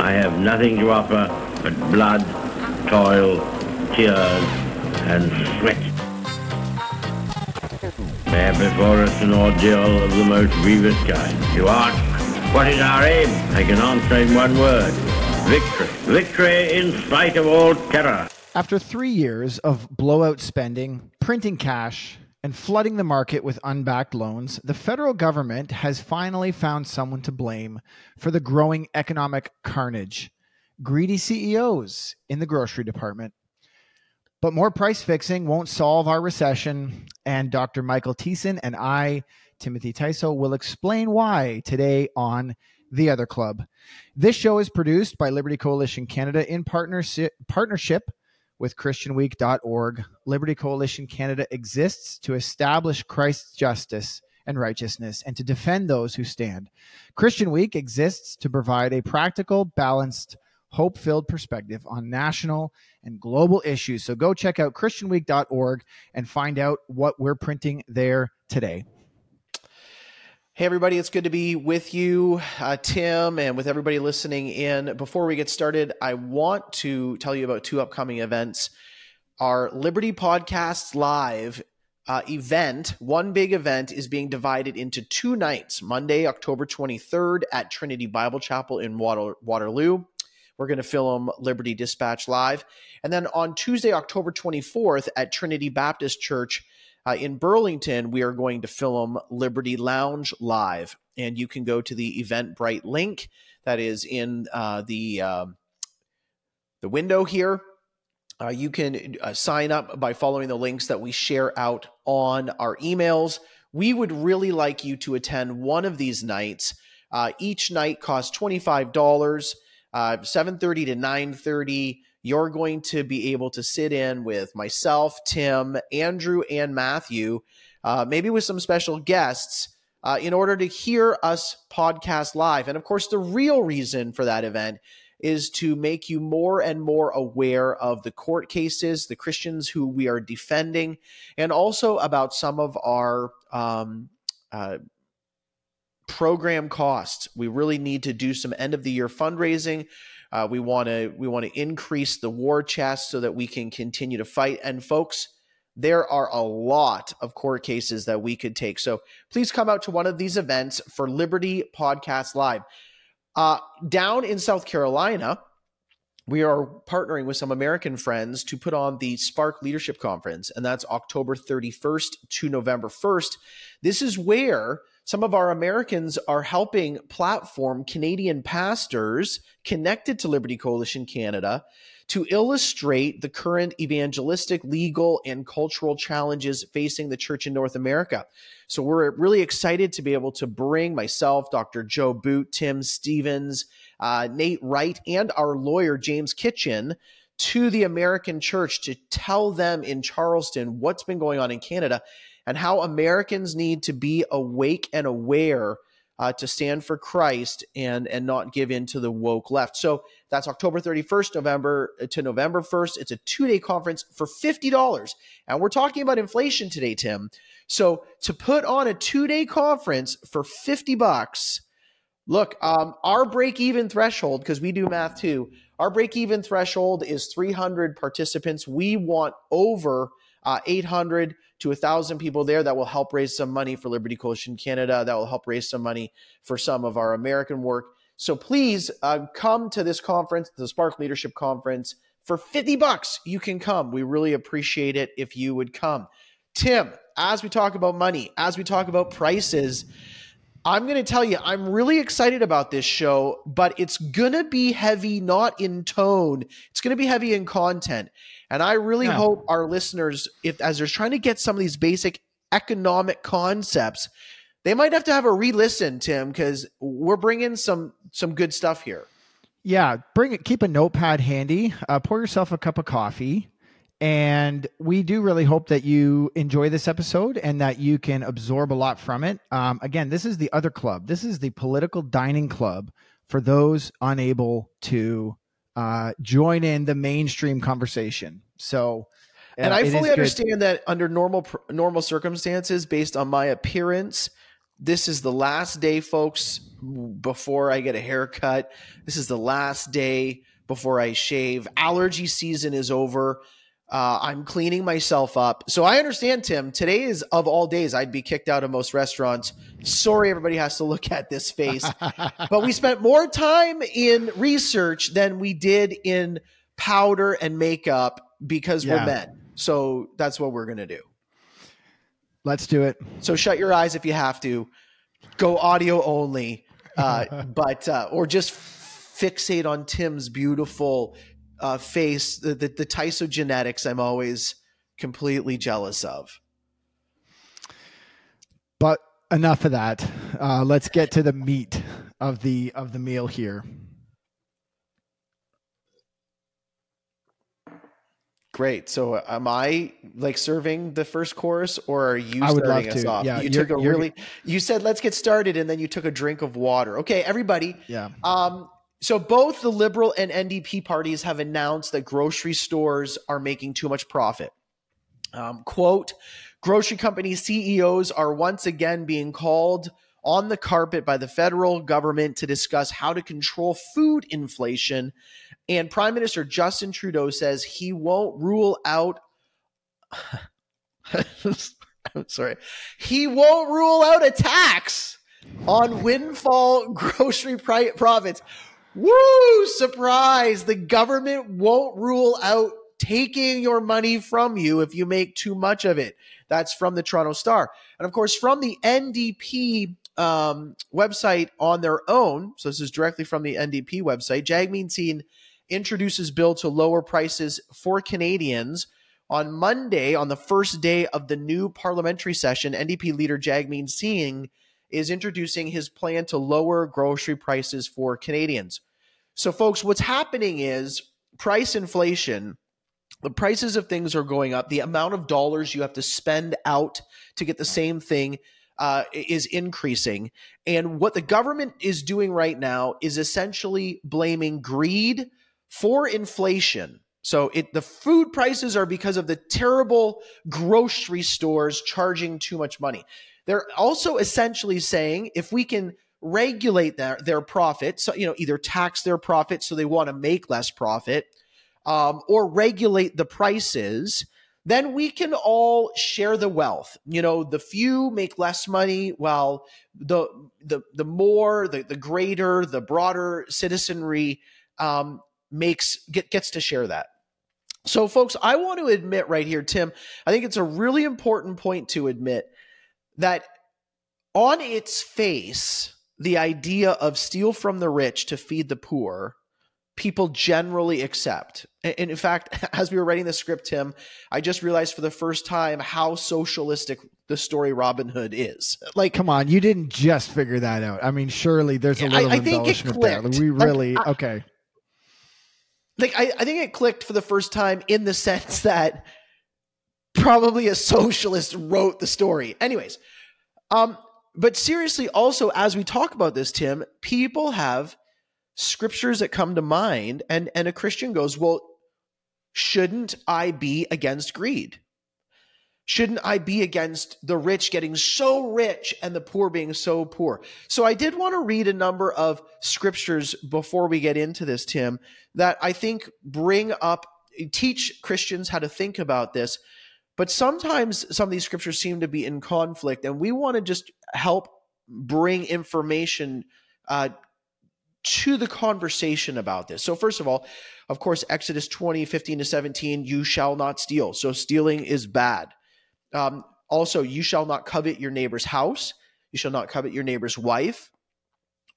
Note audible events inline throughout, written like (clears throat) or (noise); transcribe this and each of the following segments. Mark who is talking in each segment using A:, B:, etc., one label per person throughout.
A: I have nothing to offer but blood, toil, tears, and sweat. We have before us an ordeal of the most grievous kind. You ask, what is our aim? I can answer in one word. Victory. Victory in spite of all terror.
B: After three years of blowout spending, printing cash, and flooding the market with unbacked loans, the federal government has finally found someone to blame for the growing economic carnage greedy CEOs in the grocery department. But more price fixing won't solve our recession. And Dr. Michael Thiessen and I, Timothy Tyso, will explain why today on The Other Club. This show is produced by Liberty Coalition Canada in partnership, partnership with ChristianWeek.org. Liberty Coalition Canada exists to establish Christ's justice and righteousness and to defend those who stand. Christian Week exists to provide a practical, balanced, hope filled perspective on national and global issues. So go check out ChristianWeek.org and find out what we're printing there today.
C: Hey, everybody, it's good to be with you, uh, Tim, and with everybody listening in. Before we get started, I want to tell you about two upcoming events. Our Liberty Podcasts Live uh, event, one big event, is being divided into two nights Monday, October 23rd at Trinity Bible Chapel in Water- Waterloo. We're going to film Liberty Dispatch Live. And then on Tuesday, October 24th at Trinity Baptist Church uh, in Burlington, we are going to film Liberty Lounge live, and you can go to the Eventbrite link that is in uh, the um, the window here. Uh, you can uh, sign up by following the links that we share out on our emails. We would really like you to attend one of these nights. Uh, each night costs twenty five dollars, uh, seven thirty to nine thirty you're going to be able to sit in with myself, Tim, Andrew, and Matthew, uh, maybe with some special guests, uh, in order to hear us podcast live. And of course, the real reason for that event is to make you more and more aware of the court cases, the Christians who we are defending, and also about some of our um, uh, program costs. We really need to do some end of the year fundraising. Uh, we want to we want to increase the war chest so that we can continue to fight. And folks, there are a lot of court cases that we could take. So please come out to one of these events for Liberty Podcast Live. Uh, down in South Carolina, we are partnering with some American friends to put on the Spark Leadership Conference, and that's October 31st to November 1st. This is where some of our Americans are helping platform Canadian pastors connected to Liberty Coalition Canada to illustrate the current evangelistic, legal, and cultural challenges facing the church in North America. So we're really excited to be able to bring myself, Dr. Joe Boot, Tim Stephens, uh, Nate Wright, and our lawyer, James Kitchen, to the American church to tell them in Charleston what's been going on in Canada and how Americans need to be awake and aware uh, to stand for Christ and and not give in to the woke left. So that's October 31st, November uh, to November 1st. It's a two day conference for $50. And we're talking about inflation today, Tim. So to put on a two day conference for 50 bucks, look, um, our break even threshold, because we do math too, our break even threshold is 300 participants. We want over uh, 800 to a thousand people there that will help raise some money for Liberty Coalition Canada. That will help raise some money for some of our American work. So please uh, come to this conference, the Spark Leadership Conference, for 50 bucks. You can come. We really appreciate it if you would come. Tim, as we talk about money, as we talk about prices, I'm going to tell you, I'm really excited about this show, but it's going to be heavy, not in tone. It's going to be heavy in content. And I really yeah. hope our listeners, if as they're trying to get some of these basic economic concepts, they might have to have a re-listen, Tim, because we're bringing some some good stuff here.
B: Yeah, bring it. Keep a notepad handy. Uh, pour yourself a cup of coffee, and we do really hope that you enjoy this episode and that you can absorb a lot from it. Um, again, this is the other club. This is the political dining club for those unable to uh, join in the mainstream conversation. So,
C: and I fully understand that under normal normal circumstances, based on my appearance, this is the last day, folks, before I get a haircut. This is the last day before I shave. Allergy season is over. Uh, I'm cleaning myself up. So I understand, Tim. Today is of all days, I'd be kicked out of most restaurants. Sorry, everybody has to look at this face. (laughs) but we spent more time in research than we did in powder and makeup because yeah. we're men. So that's what we're going to do.
B: Let's do it.
C: So shut your eyes if you have to. Go audio only. Uh, (laughs) but, uh, or just fixate on Tim's beautiful uh, face, the, the, the tysogenetics I'm always completely jealous of.
B: But enough of that. Uh, let's get to the meat of the of the meal here.
C: Great. So, am I like serving the first course, or are you I would starting love us to. off? Yeah, you took a really. You said let's get started, and then you took a drink of water. Okay, everybody.
B: Yeah.
C: Um, so both the Liberal and NDP parties have announced that grocery stores are making too much profit. Um, quote, grocery company CEOs are once again being called on the carpet by the federal government to discuss how to control food inflation. And Prime Minister Justin Trudeau says he won't rule out. I'm (laughs) sorry. He won't rule out a tax on windfall (laughs) grocery profits. Woo! Surprise! The government won't rule out taking your money from you if you make too much of it. That's from the Toronto Star. And of course, from the NDP um, website on their own, so this is directly from the NDP website, Jagmeet Singh introduces bill to lower prices for Canadians. On Monday, on the first day of the new parliamentary session, NDP leader Jagmeet Singh is introducing his plan to lower grocery prices for Canadians. So, folks, what's happening is price inflation. The prices of things are going up. The amount of dollars you have to spend out to get the same thing uh, is increasing. And what the government is doing right now is essentially blaming greed for inflation. So it the food prices are because of the terrible grocery stores charging too much money. They're also essentially saying if we can regulate their, their profit, so you know, either tax their profit so they want to make less profit, um, or regulate the prices, then we can all share the wealth. You know, the few make less money while the the the more, the, the greater, the broader citizenry um, makes get, gets to share that. So, folks, I want to admit right here, Tim, I think it's a really important point to admit that on its face, the idea of steal from the rich to feed the poor, people generally accept. And in fact, (laughs) as we were writing the script, Tim, I just realized for the first time how socialistic the story Robin Hood is. (laughs)
B: Like, come on, you didn't just figure that out. I mean, surely there's a little I, I embellishment there. We really like, I, okay.
C: Like, I, I think it clicked for the first time in the (laughs) sense that probably a socialist wrote the story. Anyways, um, but seriously, also as we talk about this, Tim, people have scriptures that come to mind, and and a Christian goes, well, shouldn't I be against greed? Shouldn't I be against the rich getting so rich and the poor being so poor? So I did want to read a number of scriptures before we get into this, Tim, that I think bring up, teach Christians how to think about this but sometimes some of these scriptures seem to be in conflict, and we want to just help bring information uh, to the conversation about this. So, first of all, of course, Exodus 20, 15 to 17, you shall not steal. So, stealing is bad. Um, also, you shall not covet your neighbor's house. You shall not covet your neighbor's wife,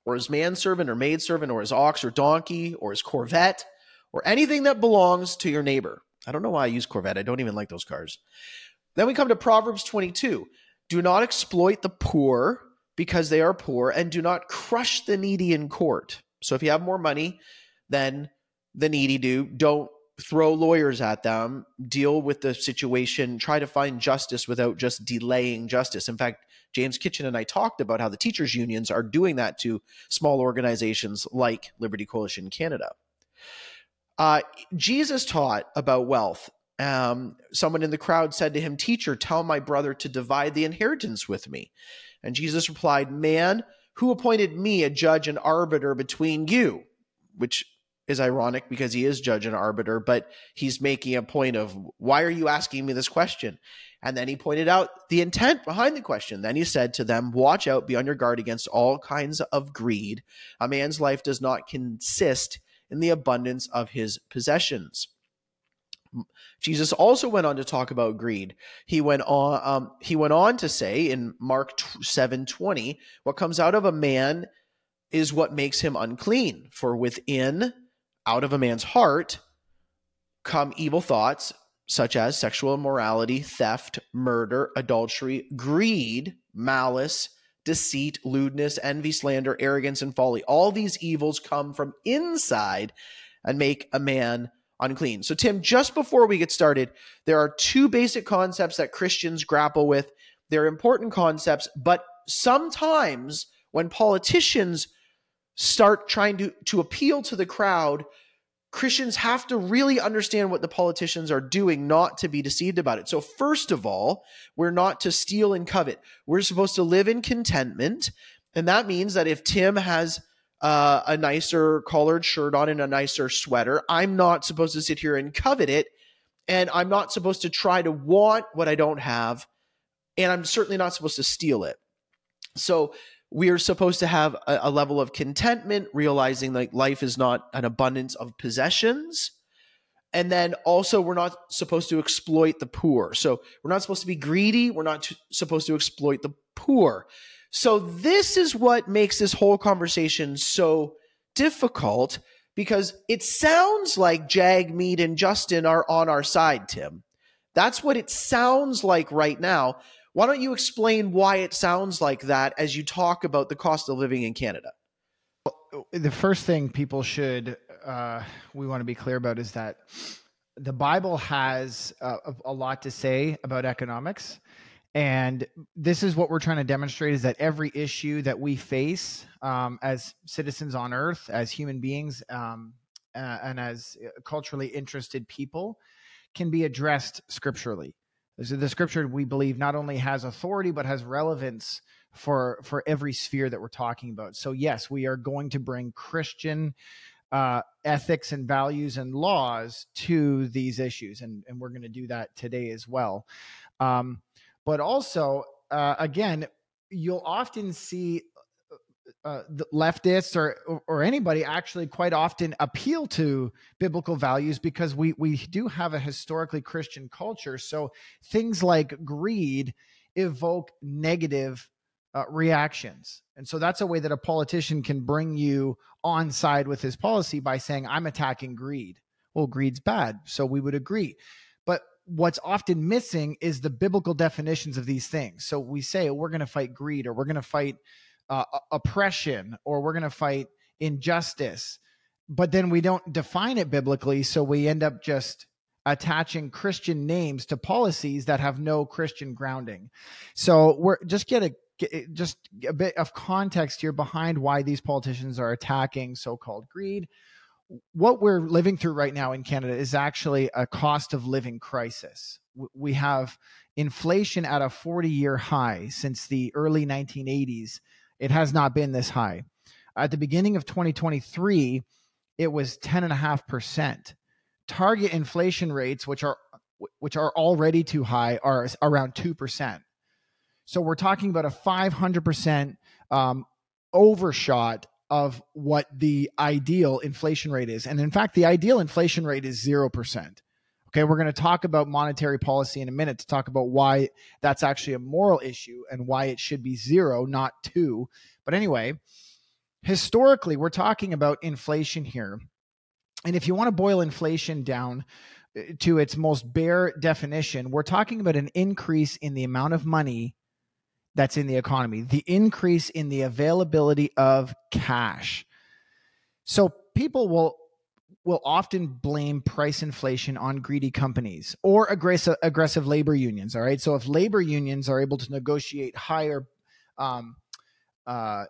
C: or his manservant, or maidservant, or his ox, or donkey, or his Corvette, or anything that belongs to your neighbor. I don't know why I use Corvette. I don't even like those cars. Then we come to Proverbs 22. Do not exploit the poor because they are poor, and do not crush the needy in court. So if you have more money than the needy do, don't throw lawyers at them, deal with the situation, try to find justice without just delaying justice. In fact, James Kitchen and I talked about how the teachers' unions are doing that to small organizations like Liberty Coalition Canada. Uh, Jesus taught about wealth. Um, someone in the crowd said to him, Teacher, tell my brother to divide the inheritance with me. And Jesus replied, Man, who appointed me a judge and arbiter between you? Which is ironic because he is judge and arbiter, but he's making a point of why are you asking me this question? And then he pointed out the intent behind the question. Then he said to them, Watch out, be on your guard against all kinds of greed. A man's life does not consist in the abundance of his possessions. Jesus also went on to talk about greed. He went on um, he went on to say in Mark 7:20, what comes out of a man is what makes him unclean, for within out of a man's heart come evil thoughts such as sexual immorality, theft, murder, adultery, greed, malice, deceit, lewdness, envy, slander, arrogance, and folly. All these evils come from inside and make a man unclean. So, Tim, just before we get started, there are two basic concepts that Christians grapple with. They're important concepts, but sometimes when politicians start trying to, to appeal to the crowd, Christians have to really understand what the politicians are doing, not to be deceived about it. So, first of all, we're not to steal and covet. We're supposed to live in contentment. And that means that if Tim has uh, a nicer collared shirt on and a nicer sweater, I'm not supposed to sit here and covet it. And I'm not supposed to try to want what I don't have. And I'm certainly not supposed to steal it. So, we are supposed to have a, a, level of contentment, realizing like life is not an abundance of possessions. And then also, we're not supposed to exploit the poor. So, we're not supposed to be greedy. We're not supposed to exploit the poor. So, this is what makes this whole conversation so difficult because it sounds like Jagmeet and Justin are on our side, Tim. That's what it sounds like right now. Why don't you explain why it sounds like that as you talk about the cost of living in Canada?
B: The first thing people should, uh, we want to be clear about is that the Bible has a lot to say about economics. And this is what we're trying to demonstrate is that every issue that we face um, as citizens on earth, as human beings, um, uh, and as culturally interested people, can be addressed scripturally. The scripture we believe not only has authority but has relevance for for every sphere that we're talking about. So yes, we are going to bring Christian uh, ethics and values and laws to these issues, and and we're going to do that today as well. Um, but also, uh, again, you'll often see uh, leftists or or anybody actually quite often appeal to biblical values because we we do have a historically Christian culture. So things like greed evoke negative uh, reactions, and so that's a way that a politician can bring you on side with his policy by saying, "I'm attacking greed." Well, greed's bad, so we would agree. But what's often missing is the biblical definitions of these things. So we say we're going to fight greed or we're going to fight uh, oppression or we're going to fight injustice. But then we don't define it biblically so we end up just attaching christian names to policies that have no christian grounding. So we're just get a just a bit of context here behind why these politicians are attacking so-called greed. What we're living through right now in canada is actually a cost of living crisis. We have inflation at a 40 year high since the early 1980s it has not been this high. At the beginning of 2023, it was 10.5%. Target inflation rates, which are which are already too high, are around 2%. So we're talking about a 500% um, overshot of what the ideal inflation rate is. And in fact, the ideal inflation rate is 0%. Okay, we're going to talk about monetary policy in a minute to talk about why that's actually a moral issue and why it should be zero, not two. But anyway, historically, we're talking about inflation here. And if you want to boil inflation down uh, to its most bare definition, we're talking about an increase in the amount of money that's in the economy, the increase in the availability of cash. So people will will often blame price inflation on greedy companies or aggressive aggressive labor unions. All right, so if labor unions are able to negotiate higher um, uh,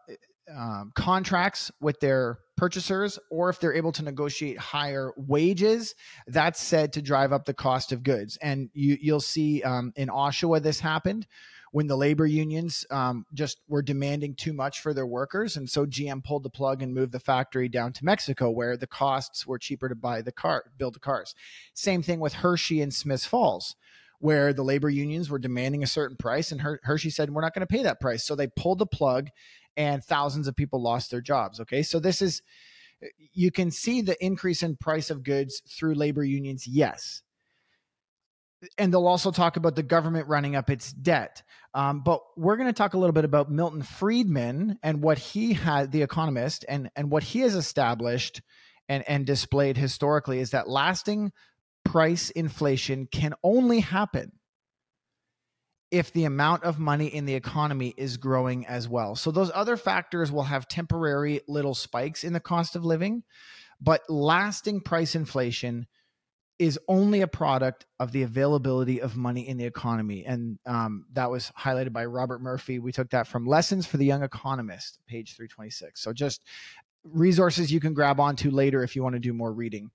B: um, contracts with their purchasers, or if they're able to negotiate higher wages, that's said to drive up the cost of goods. And you, you'll see um, in Oshawa this happened, when the labor unions um, just were demanding too much for their workers, and so GM pulled the plug and moved the factory down to Mexico, where the costs were cheaper to buy the car, build the cars. Same thing with Hershey and Smiths Falls where the labor unions were demanding a certain price and Her- Hershey said we're not going to pay that price. So they pulled the plug and thousands of people lost their jobs, okay? So this is you can see the increase in price of goods through labor unions. Yes. And they'll also talk about the government running up its debt. Um, but we're going to talk a little bit about Milton Friedman and what he had, the economist, and, and what he has established and, and displayed historically is that lasting price inflation can only happen if the amount of money in the economy is growing as well. So those other factors will have temporary little spikes in the cost of living, but lasting price inflation is only a product of the availability of money in the economy. And um, that was highlighted by Robert Murphy. We took that from Lessons for the Young Economist, page 326. So just resources you can grab onto later if you want to do more reading.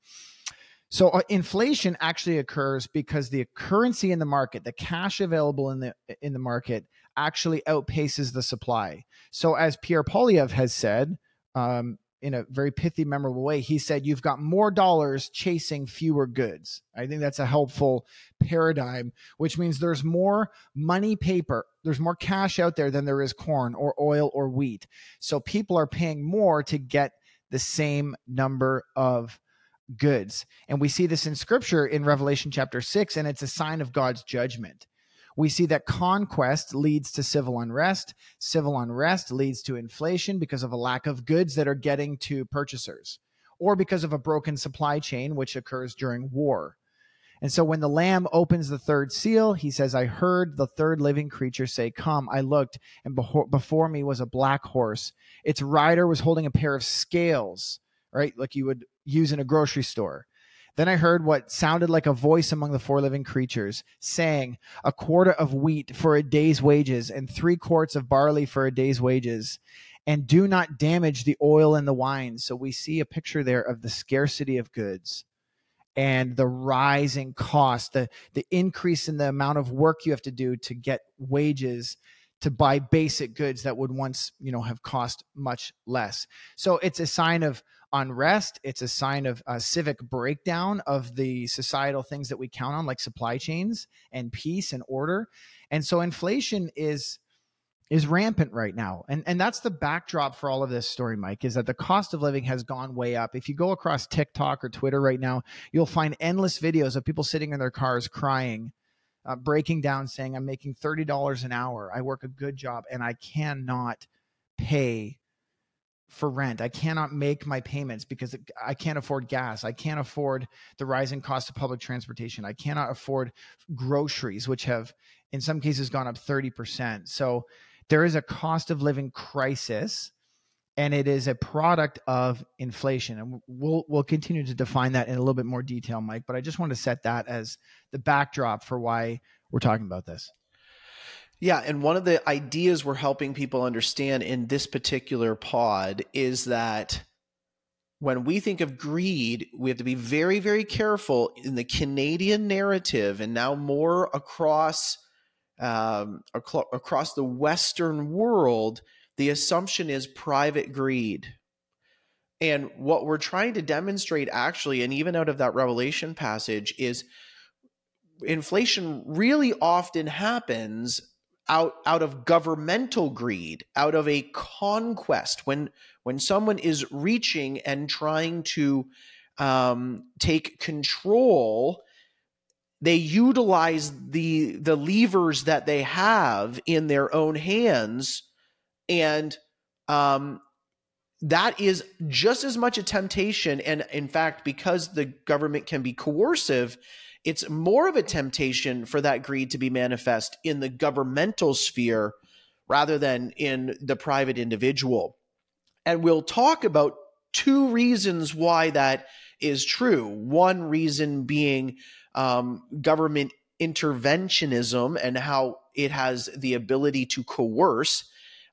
B: So uh, inflation actually occurs because the currency in the market, the cash available in the in the market, actually outpaces the supply. So as Pierre Poilievre has said, um, in a very pithy, memorable way, he said, "You've got more dollars chasing fewer goods." I think that's a helpful paradigm, which means there's more money paper, there's more cash out there than there is corn or oil or wheat. So people are paying more to get the same number of goods. And we see this in scripture in Revelation chapter 6, and it's a sign of God's judgment. We see that conquest leads to civil unrest. Civil unrest leads to inflation because of a lack of goods that are getting to purchasers, or because of a broken supply chain, which occurs during war. And so when the Lamb opens the third seal, he says, I heard the third living creature say, Come. I looked, and before me was a black horse. Its rider was holding a pair of scales right? Like you would use in a grocery store. Then I heard what sounded like a voice among the four living creatures saying, A quarter of wheat for a day's wages, and three quarts of barley for a day's wages. And do not damage the oil and the wine. So we see a picture there of the scarcity of goods and the rising cost, the, the increase in the amount of work you have to do to get wages to buy basic goods that would once, you know, have cost much less. So it's a sign of unrest. It's a sign of a civic breakdown of the societal things that we count on, like supply chains and peace and order. And so inflation is is rampant right now. And and that's the backdrop for all of this story, Mike, is that the cost of living has gone way up. If you go across TikTok or Twitter right now, you'll find endless videos of people sitting in their cars crying, uh, breaking down, saying, I'm making $30 an hour. I work a good job and I cannot pay for rent. I cannot make my payments because I can't afford gas. I can't afford the rising cost of public transportation. I cannot afford groceries, which have in some cases gone up 30%. So there is a cost of living crisis and it is a product of inflation and we'll we'll continue to define that in a little bit more detail Mike but I just want to set that as the backdrop for why we're talking about this
C: yeah, and one of the ideas we're helping people understand in this particular pod is that when we think of greed, we have to be very, very careful in the Canadian narrative, and now more across um, across the Western world. The assumption is private greed. And what we're trying to demonstrate, actually, and even out of that Revelation passage, is inflation really often happens out out of governmental greed out of a conquest when when someone is reaching and trying to um, take control they utilize the the levers that they have in their own hands and um, that is just as much a temptation. And in fact because the government can be coercive it's more of a temptation for that greed to be manifest in the governmental sphere rather than in the private individual. And we'll talk about two reasons why that is true. One reason being um, government interventionism and how it has the ability to coerce.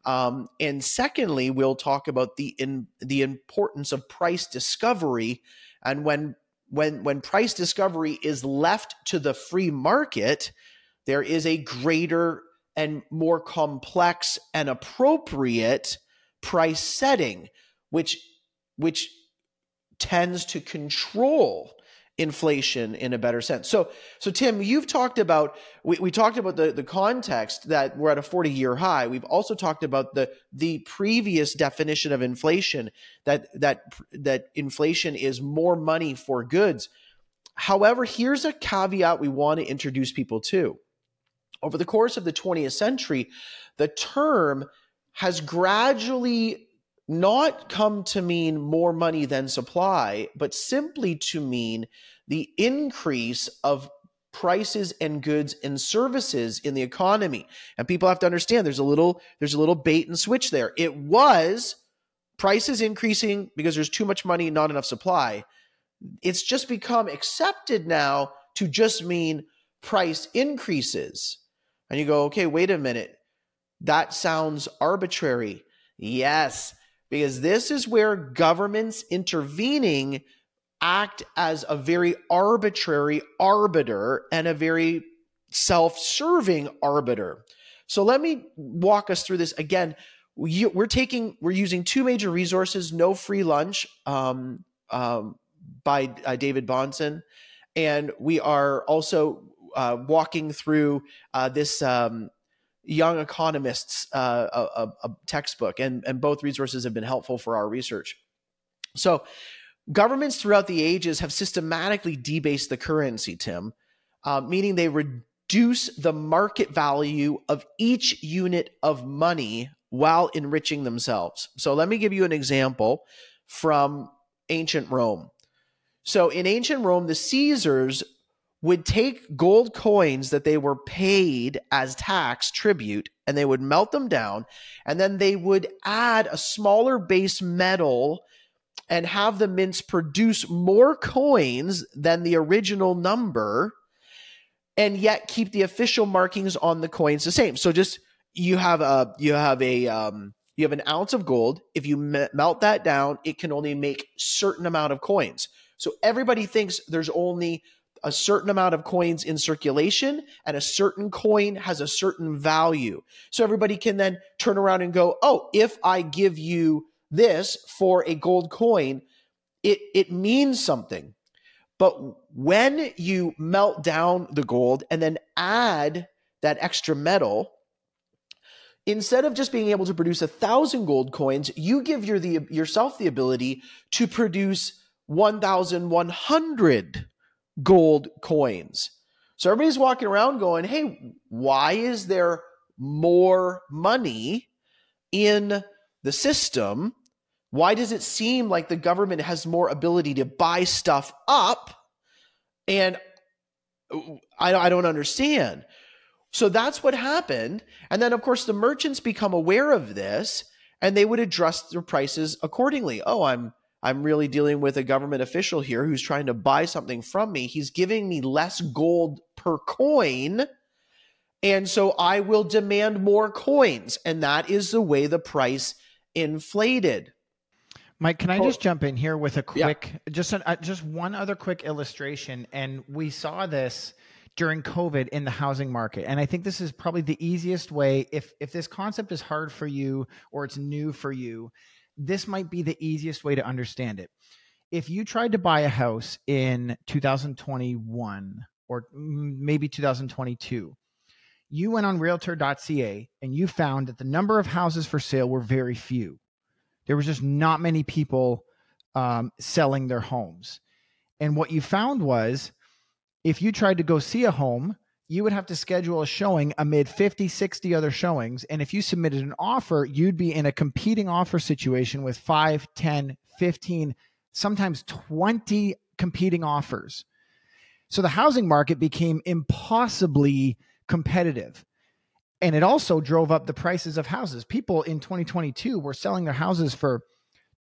C: Um, and secondly, we'll talk about the in, the importance of price discovery and when when when price discovery is left to the free market, there is a greater and more complex and appropriate price setting, which which tends to control inflation in a better sense. So, so Tim, you've talked about we, we talked about the the context that we're at a 40 year high. We've also talked about the the previous definition of inflation that that that inflation is more money for goods. However, here's a caveat we want to introduce people to. Over the course of the 20th century, the term has gradually not come to mean more money than supply, but simply to mean the increase of prices and goods and services in the economy. And people have to understand there's a little there's a little bait and switch there. It was prices increasing because there's too much money, not enough supply. It's just become accepted now to just mean price increases. And you go, "Okay, wait a minute. That sounds arbitrary." Yes, because this is where governments intervening act as a very arbitrary arbiter and a very self serving arbiter. So let me walk us through this again. We're taking, we're using two major resources No Free Lunch um, um, by uh, David Bahnsen. And we are also uh, walking through uh, this um, Young Economists uh, a, a, textbook, and, and both resources have been helpful for our research. So, governments throughout the ages have systematically debased the currency, Tim, uh, meaning they reduce the market value of each unit of money while enriching themselves. So, let me give you an example from ancient Rome. So, in ancient Rome, the Caesars would take gold coins that they were paid as tax tribute and they would melt them down and then they would add a smaller base metal and have the mints produce more coins than the original number and yet keep the official markings on the coins the same. So just you have a you have a um, you have an ounce of gold. If you melt that down it can only make certain amount of coins. So everybody thinks there's only a certain amount of coins in circulation and a certain coin has a certain value. So everybody can then turn around and go, oh, if I give you this for a gold coin, it, it means something. But when you melt down the gold and then add that extra metal, instead of just being able to produce a thousand gold coins, you give your, the, yourself the ability to produce 1,100 gold coins. So everybody's walking around going, hey, why is there more money in the system? Why does it seem like the government has more ability to buy stuff up? And I, I don't understand. So that's what happened. And then, of course, the merchants become aware of this and they would adjust their prices accordingly. Oh, I'm I'm really dealing with a government official here who's trying to buy something from me. He's giving me less gold per coin. And so I will demand more coins. And that is the way the price inflated.
B: Mike, can I just jump in here with a quick, yeah. just an, uh, just one other quick illustration? And we saw this during COVID in the housing market, and I think this is probably the easiest way. If if this concept is hard for you or it's new for you, this might be the easiest way to understand it. If you tried to buy a house in 2021 or maybe 2022, you went on realtor.ca and you found that the number of houses for sale were very few. There was just not many people um, selling their homes. And what you found was if you tried to go see a home, you would have to schedule a showing amid 50, 60 other showings. And if you submitted an offer, you'd be in a competing offer situation with 5, 10, 15, sometimes 20 competing offers. So the housing market became impossibly competitive. And it also drove up the prices of houses. People in 2022 were selling their houses for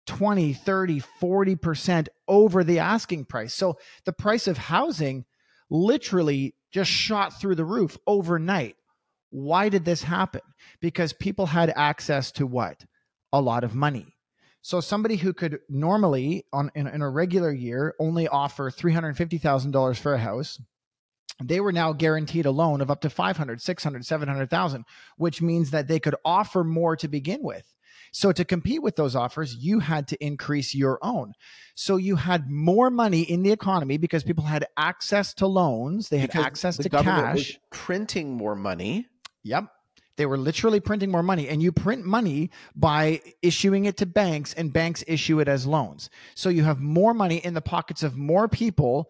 B: 20, 30, 40% over the asking price. So the price of housing literally just shot through the roof overnight. Why did this happen? Because people had access to what? A lot of money. So somebody who could normally on in, in a regular year only offer $350,000 for a house they were now guaranteed a loan of up to 500 600 700,000 which means that they could offer more to begin with so to compete with those offers you had to increase your own so you had more money in the economy because people had access to loans they had
C: Because
B: access
C: the
B: to cash
C: printing more money.
B: Yep. They were literally printing more money, and you print money by issuing it to banks, and banks issue it as loans. So you have more money in the pockets of more people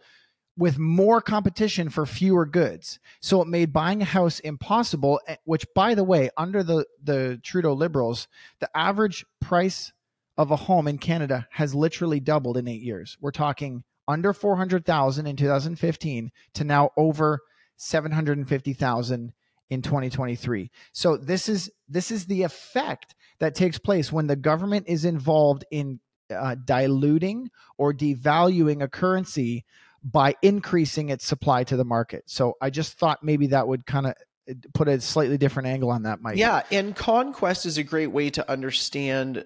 B: with more competition for fewer goods. So it made buying a house impossible, eh, which, by the way, under the, the Trudeau Liberals, the average price of a home in Canada has literally doubled in eight years. We're talking under 400,000 in 2015 to now over 750,000 in 2023. So this is this is the effect that takes place when the government is involved in uh, diluting or devaluing a currency by increasing its supply to the market. So I just thought maybe that would kind of put a slightly different angle on that, Mike.
C: Yeah, and conquest is a great way to understand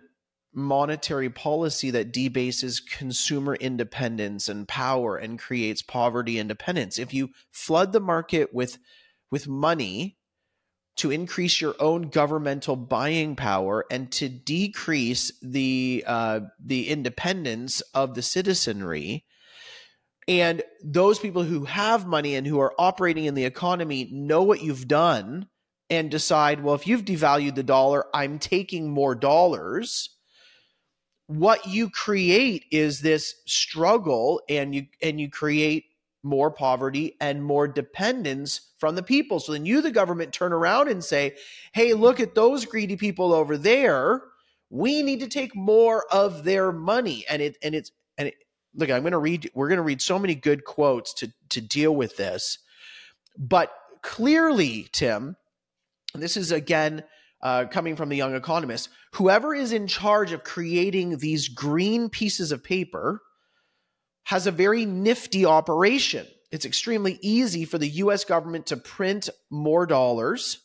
C: monetary policy that debases consumer independence and power and creates poverty independence. If you flood the market with with money to increase your own governmental buying power and to decrease the uh, the independence of the citizenry, and those people who have money and who are operating in the economy know what you've done and decide, well, if you've devalued the dollar, I'm taking more dollars. What you create is this struggle, and you and you create more poverty and more dependence from the people. So then you, the government, turn around and say, hey, look at those greedy people over there. We need to take more of their money. And it and it's and it, look, I'm gonna read, we're gonna read so many good quotes to to deal with this. But clearly, Tim, this is again uh, coming from the young economist, whoever is in charge of creating these green pieces of paper has a very nifty operation. It's extremely easy for the US government to print more dollars.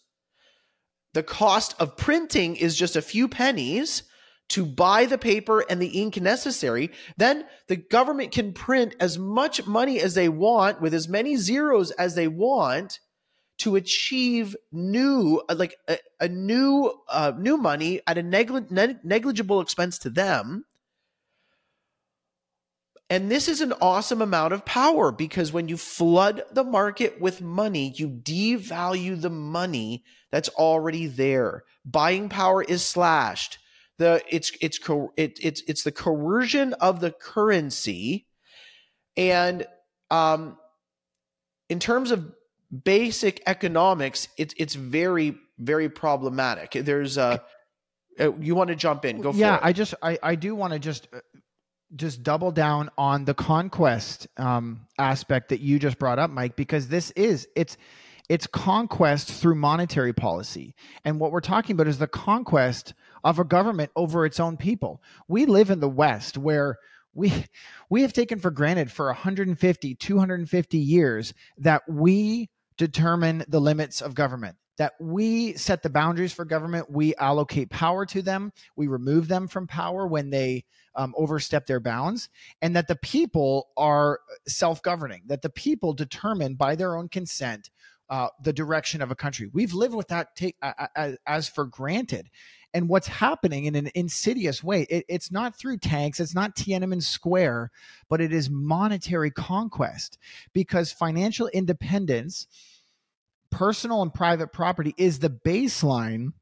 C: The cost of printing is just a few pennies to buy the paper and the ink necessary. Then the government can print as much money as they want with as many zeros as they want to achieve new like a, a new uh, new money at a negli- neg- negligible expense to them and this is an awesome amount of power because when you flood the market with money, you devalue the money that's already there. Buying power is slashed. The it's it's it, it's it's the coercion of the currency, and um, in terms of basic economics, it's it's very very problematic. There's a uh, you want to jump in? Go for
B: yeah,
C: it.
B: I just I I do want to just uh, just double down on the conquest um, aspect that you just brought up, Mike, because this is it's it's conquest through monetary policy, and what we're talking about is the conquest of a government over its own people. We live in the West where we we have taken for granted for 150 250 years that we determine the limits of government that we set the boundaries for government we allocate power to them we remove them from power when they um, overstep their bounds and that the people are self-governing that the people determine by their own consent uh, the direction of a country. We've lived with that take, uh, as, for granted. And what's happening in an insidious way it, it's not through tanks it's not tiananmen square but it is monetary conquest. Because financial independence personal and private property is the baseline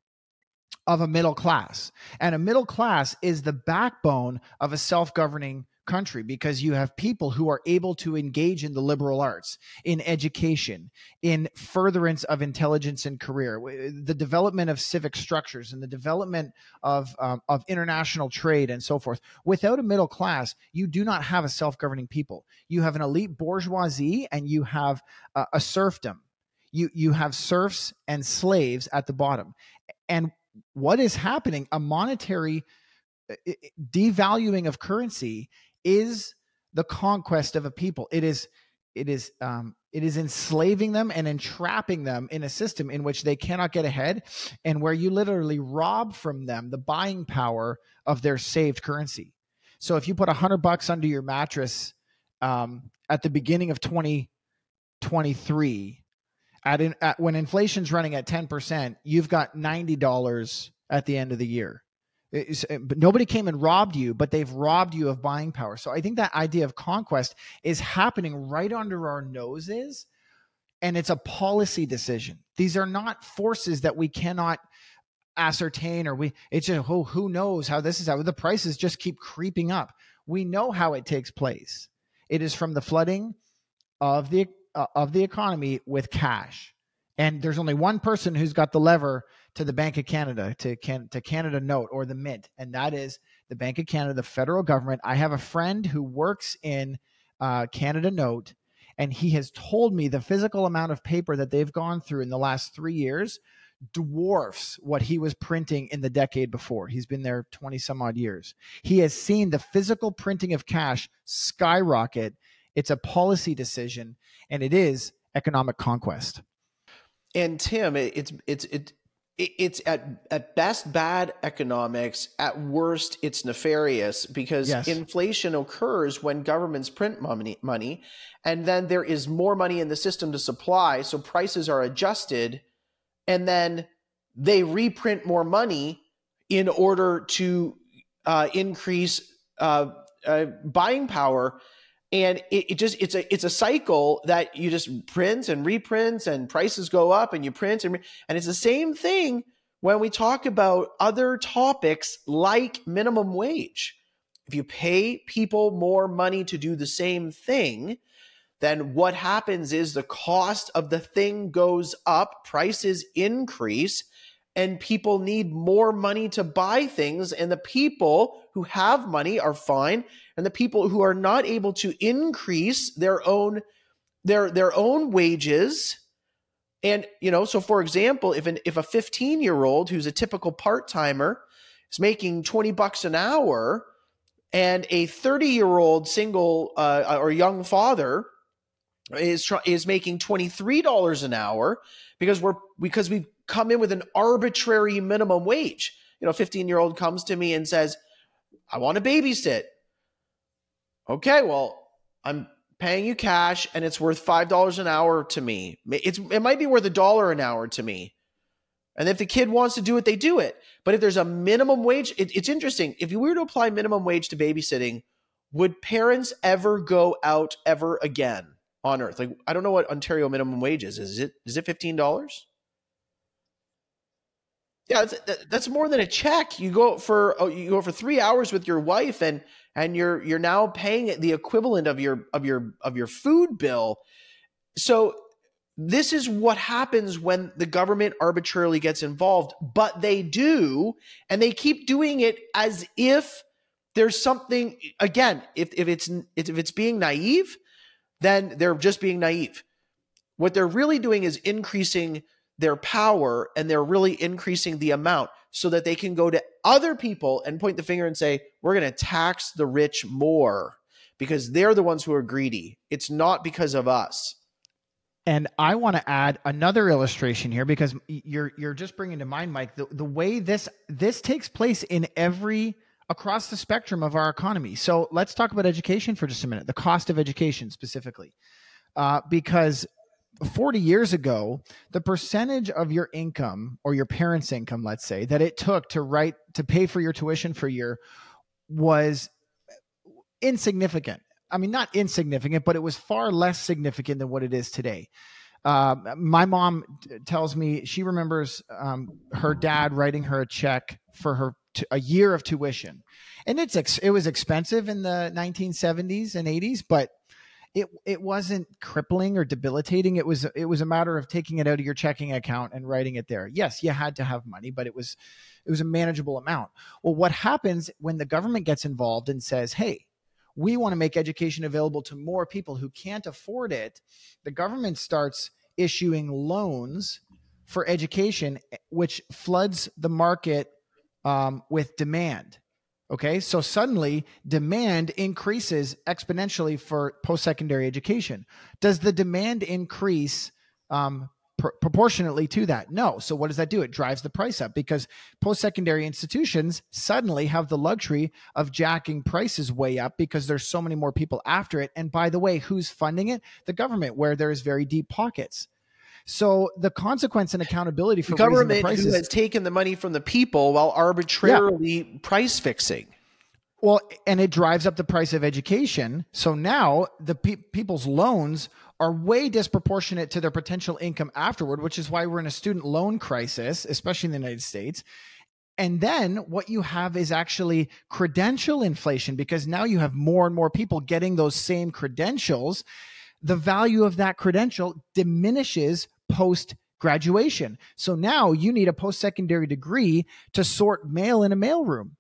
B: of a middle class. And a middle class is the backbone of a self governing country because you have people who are able to engage in the liberal arts, in education, in furtherance of intelligence and career, the development of civic structures, and the development of, um, of international trade and so forth. Without a middle class, you do not have a self governing people. You have an elite bourgeoisie and you have uh, a serfdom you you have serfs and slaves at the bottom and what is happening a monetary devaluing of currency is the conquest of a people it is it is um, it is enslaving them and entrapping them in a system in which they cannot get ahead and where you literally rob from them the buying power of their saved currency so if you put a hundred bucks under your mattress um, at the beginning of 2023 at, in, at when inflation's running at 10%, you've got $90 at the end of the year. But nobody came and robbed you, but they've robbed you of buying power. So I think that idea of conquest is happening right under our noses, and it's a policy decision. These are not forces that we cannot ascertain, or we. It's just oh, who knows how this is how the prices just keep creeping up. We know how it takes place. It is from the flooding of the uh, of the economy with cash. And there's only one person who's got the lever to the Bank of Canada, to can, to Canada Note or the Mint, and that is the Bank of Canada, the federal government. I have a friend who works in uh, Canada Note, and he has told me the physical amount of paper that they've gone through in the last three years dwarfs what he was printing in the decade before. He's been there 20 some odd years. He has seen the physical printing of cash skyrocket. It's a policy decision and it is economic conquest.
C: And Tim, it's it's it, it's at at best bad economics. At worst, it's nefarious because yes. inflation occurs when governments print money, money, and then there is more money in the system to supply, so prices are adjusted, and then they reprint more money in order to uh, increase uh, uh, buying power and it, it, just it's a it's a cycle that you just print and reprints and prices go up and you print and re- and it's the same thing when we talk about other topics like minimum wage. If you pay people more money to do the same thing then what happens is the cost of the thing goes up prices increase and people need more money to buy things and the people who have money are fine and the people who are not able to increase their own their their own wages. And you know so for example if an if a 15 year old who's a typical part-timer is making 20 bucks an hour and a 30 year old single uh, or young father is is making $23 an hour because we're because we've come in with an arbitrary minimum wage you know 15 year old comes to me and says i want to babysit okay, well, I'm paying you cash and it's worth $5 an hour to me. It's, it might be worth a dollar an hour to me. And if the kid wants to do it, they do it. But if there's a minimum wage, it, it's interesting. If you were to apply minimum wage to babysitting, would parents ever go out ever again on earth? Like, I don't know what Ontario minimum wage is. Is it, is it $15? Yeah, that's, that's more than a check. You go for oh, you go for three hours with your wife, and and you're you're now paying the equivalent of your of your of your food bill. So this is what happens when the government arbitrarily gets involved, but they do, and they keep doing it as if there's something again, if if it's if it's being naive, then they're just being naive. What they're really doing is increasing their power and they're really increasing the amount so that they can go to other people and point the finger and say, we're going to tax the rich more because they're the ones who are greedy. It's not because of us.
B: And I want to add another illustration here because you're you're just bringing to mind, Mike, the, the way this this takes place in every across the spectrum of our economy. So let's talk about education for just a minute, the cost of education specifically, uh, because 40 years ago, the percentage of your income or your parents' income, let's say, that it took to write to pay for your tuition for a year was insignificant. I mean, not insignificant, but it was far less significant than what it is today. Uh, my mom t- tells me she remembers um, her dad writing her a check for her t- a year of tuition, and it's ex- it was expensive in the 1970s and 80s, but it it wasn't crippling or debilitating. It was it was a matter of taking it out of your checking account and writing it there. Yes, you had to have money, but it was it was a manageable amount. Well, what happens when the government gets involved and says, "Hey, we want to make education available to more people who can't afford it." The government starts issuing loans for education, which floods the market um, with demand Okay, so suddenly demand increases exponentially for post secondary education. Does the demand increase um, pr- proportionately to that? No. So what does that do? It drives the price up because post-secondary institutions suddenly have the luxury of jacking prices way up because there's so many more people after it. And by the way, who's funding it? The government, where there's very deep pockets. So the consequence and accountability for
C: the government
B: the
C: who has taken the money from the people while arbitrarily yeah. price fixing.
B: Well, and it drives up the price of education. So now the pe- people's loans are way disproportionate to their potential income afterward, which is why we're in a student loan crisis, especially in the United States. And then what you have is actually credential inflation because now you have more and more people getting those same credentials. The value of that credential diminishes post graduation. So now you need a post secondary degree to sort mail in a mailroom.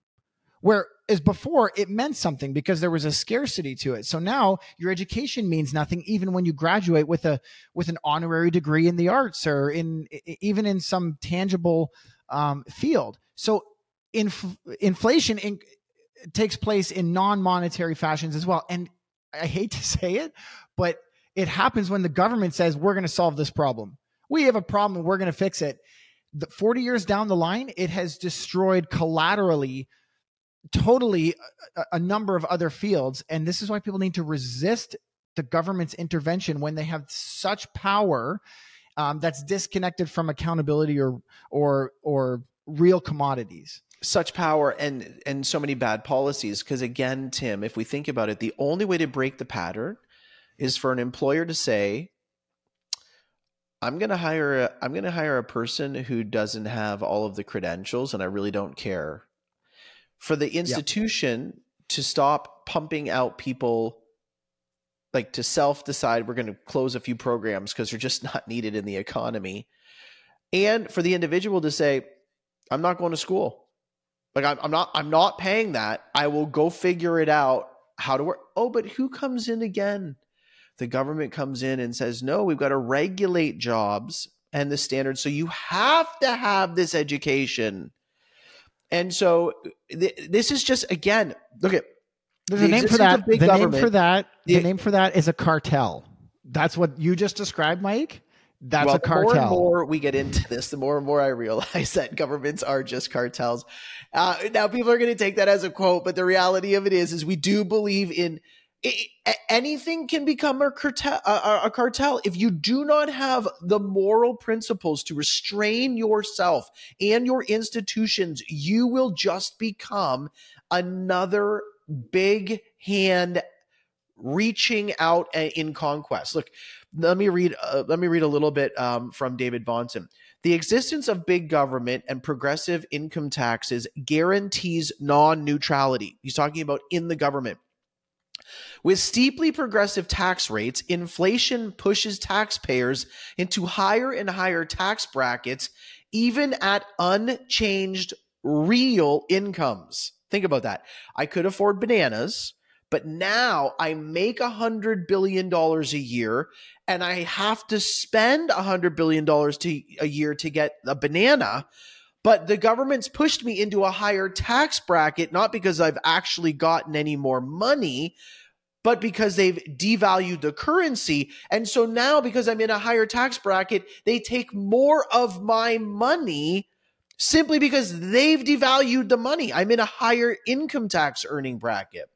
B: Where is before it meant something because there was a scarcity to it. So now your education means nothing even when you graduate with a with an honorary degree in the arts or in even in some tangible um, field. So inf- inflation in- takes place in non-monetary fashions as well. And I hate to (laughs) say it, but it happens when the government says we're going to solve this problem. We have a problem, and we're going to fix it. The 40 years down the line, it has destroyed collaterally totally a, a number of other fields. And this is why people need to resist the government's intervention when they have such power um, that's disconnected from accountability or or or real commodities
C: such power and and so many bad policies because again tim if we think about it the only way to break the pattern is for an employer to say i'm going to hire a, i'm going to hire a person who doesn't have all of the credentials and i really don't care. For the institution to stop pumping out people like to self decide we're going to close a few programs because they're just (laughs) not needed in the economy and for the individual to say i'm not going to school. Like I'm, I'm not i'm not paying that. I will go figure it out how to work. Oh but who comes in again the government comes in and says no we've got to regulate jobs and the standards so you have to have this education and so th- this is just again, look at
B: there's a name for that. The name for that. The, the name for that is a cartel. That's what you just described, Mike. That's well, a cartel.
C: The more and more we get into this, the more and more I realize (laughs) that governments are just cartels. Uh, now, people are going to take that as a quote, but the reality of it is, is we do believe in anything can become a cartel, a, a cartel if you do not have the moral principles to restrain yourself and your institutions. You will just become another big hand reaching out in conquest. Look, let me read. Uh, let me read a little bit um, from David Bahnsen. The existence of big government and progressive income taxes guarantees non neutrality. He's talking about in the government. With steeply progressive tax rates, inflation pushes taxpayers into higher and higher tax brackets, even at unchanged real incomes. Think about that. I could afford bananas, but now I make a hundred billion dollars a year and I have to spend a hundred billion dollars a year to get a banana. But the government's pushed me into a higher tax bracket, not because I've actually gotten any more money, but because they've devalued the currency. And so now, because I'm in a higher tax bracket, they take more of my money simply because they've devalued the money. I'm in a higher income tax earning bracket.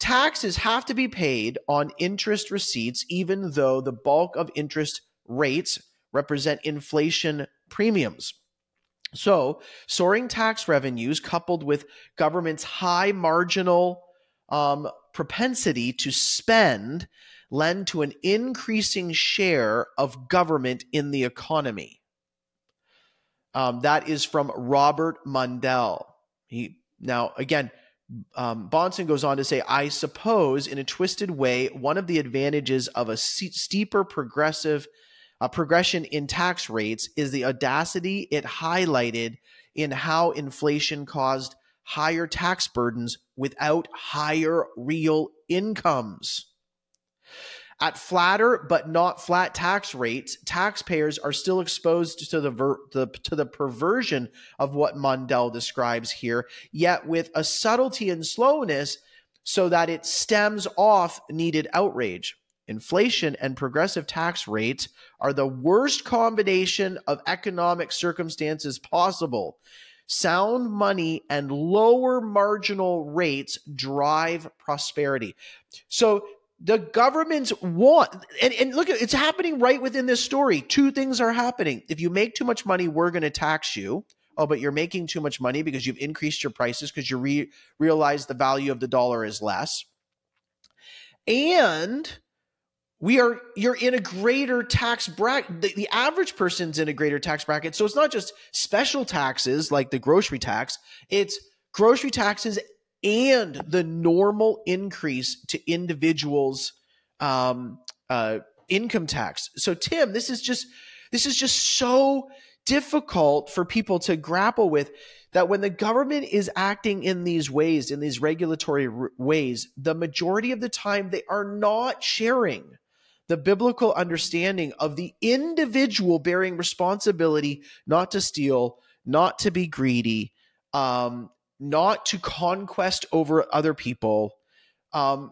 C: Taxes have to be paid on interest receipts, even though the bulk of interest rates represent inflation premiums. So, soaring tax revenues coupled with government's high marginal um, propensity to spend lend to an increasing share of government in the economy. Um, that is from Robert Mundell. He now again, um, Bahnsen goes on to say, I suppose in a twisted way, one of the advantages of a steeper progressive uh, progression in tax rates is the audacity it highlighted in how inflation caused higher tax burdens without higher real incomes. At flatter but not flat tax rates, taxpayers are still exposed to the, ver- the, to the perversion of what Mundell describes here, yet with a subtlety and slowness so that it stems off needed outrage. Inflation and progressive tax rates are the worst combination of economic circumstances possible. Sound money and lower marginal rates drive prosperity. So the governments want, and, and look, it's happening right within this story. Two things are happening. If you make too much money, we're going to tax you. Oh, but you're making too much money because you've increased your prices because you re- realize the value of the dollar is less. And we are you're in a greater tax bracket the, the, average person's in a greater tax bracket. So it's not just special taxes like the grocery tax. It's grocery taxes and the normal increase to individuals um, uh, income tax. So tim this is just this is just so difficult for people to grapple with that when the government is acting in these ways in these regulatory r- ways the majority of the time they are not sharing the biblical understanding of the individual bearing responsibility not to steal, not to be greedy, um, not to conquest over other people. Um,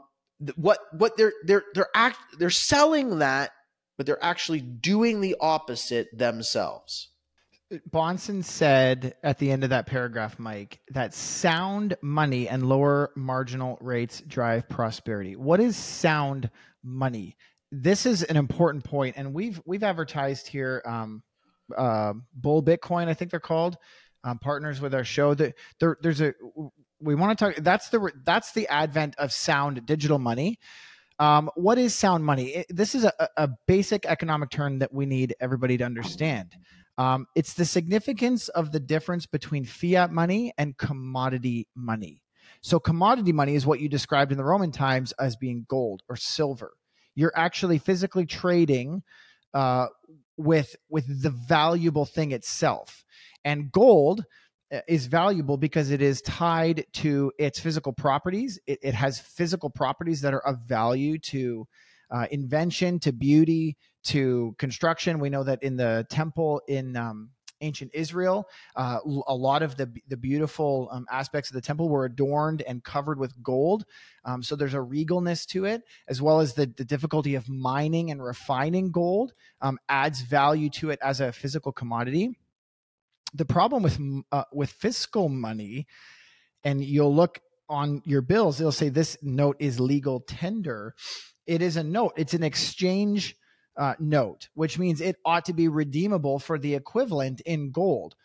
C: what what they're they're they're act they're selling that, but they're actually doing the opposite themselves.
B: Bahnsen said at the end of that paragraph, Mike, that sound money and lower marginal rates drive prosperity. What is sound money? This is an important point, and we've we've advertised here. Um, uh, Bull Bitcoin, I think they're called, um, partners with our show. That there, there's a we want to talk. That's the that's the advent of sound digital money. Um, what is sound money? It, this is a, a, basic economic term that we need everybody to understand. Um, it's the significance of the difference between fiat money and commodity money. So, commodity money is what you described in the Roman times as being gold or silver you're actually physically trading uh, with with the valuable thing itself. And gold uh, is valuable because it is tied to its physical properties. It, it has physical properties that are of value to uh, invention, to beauty, to construction. We know that in the temple in um, ancient Israel. Uh, a lot of the the beautiful um, aspects of the temple were adorned and covered with gold. Um, so there's a regalness to it, as well as the the difficulty of mining and refining gold um, adds value to it as a physical commodity. The problem with uh, with fiscal money, and you'll look on your bills, it'll say this note is legal tender. It is a note. It's an exchange uh, note, which means it ought to be redeemable for the equivalent in gold.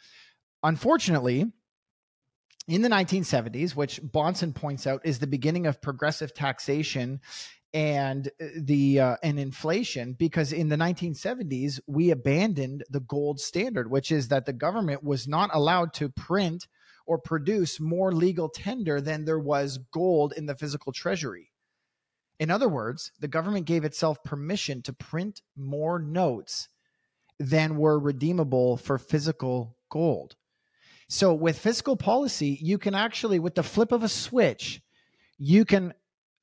B: Unfortunately, in the 1970s, which Bahnsen points out is the beginning of progressive taxation and uh, the uh, and inflation because in the 1970s we abandoned the gold standard which is that the government was not allowed to print or produce more legal tender than there was gold in the physical treasury in other words, the government gave itself permission to print more notes than were redeemable for physical gold. So, with fiscal policy, you can actually, with the flip of a switch, you can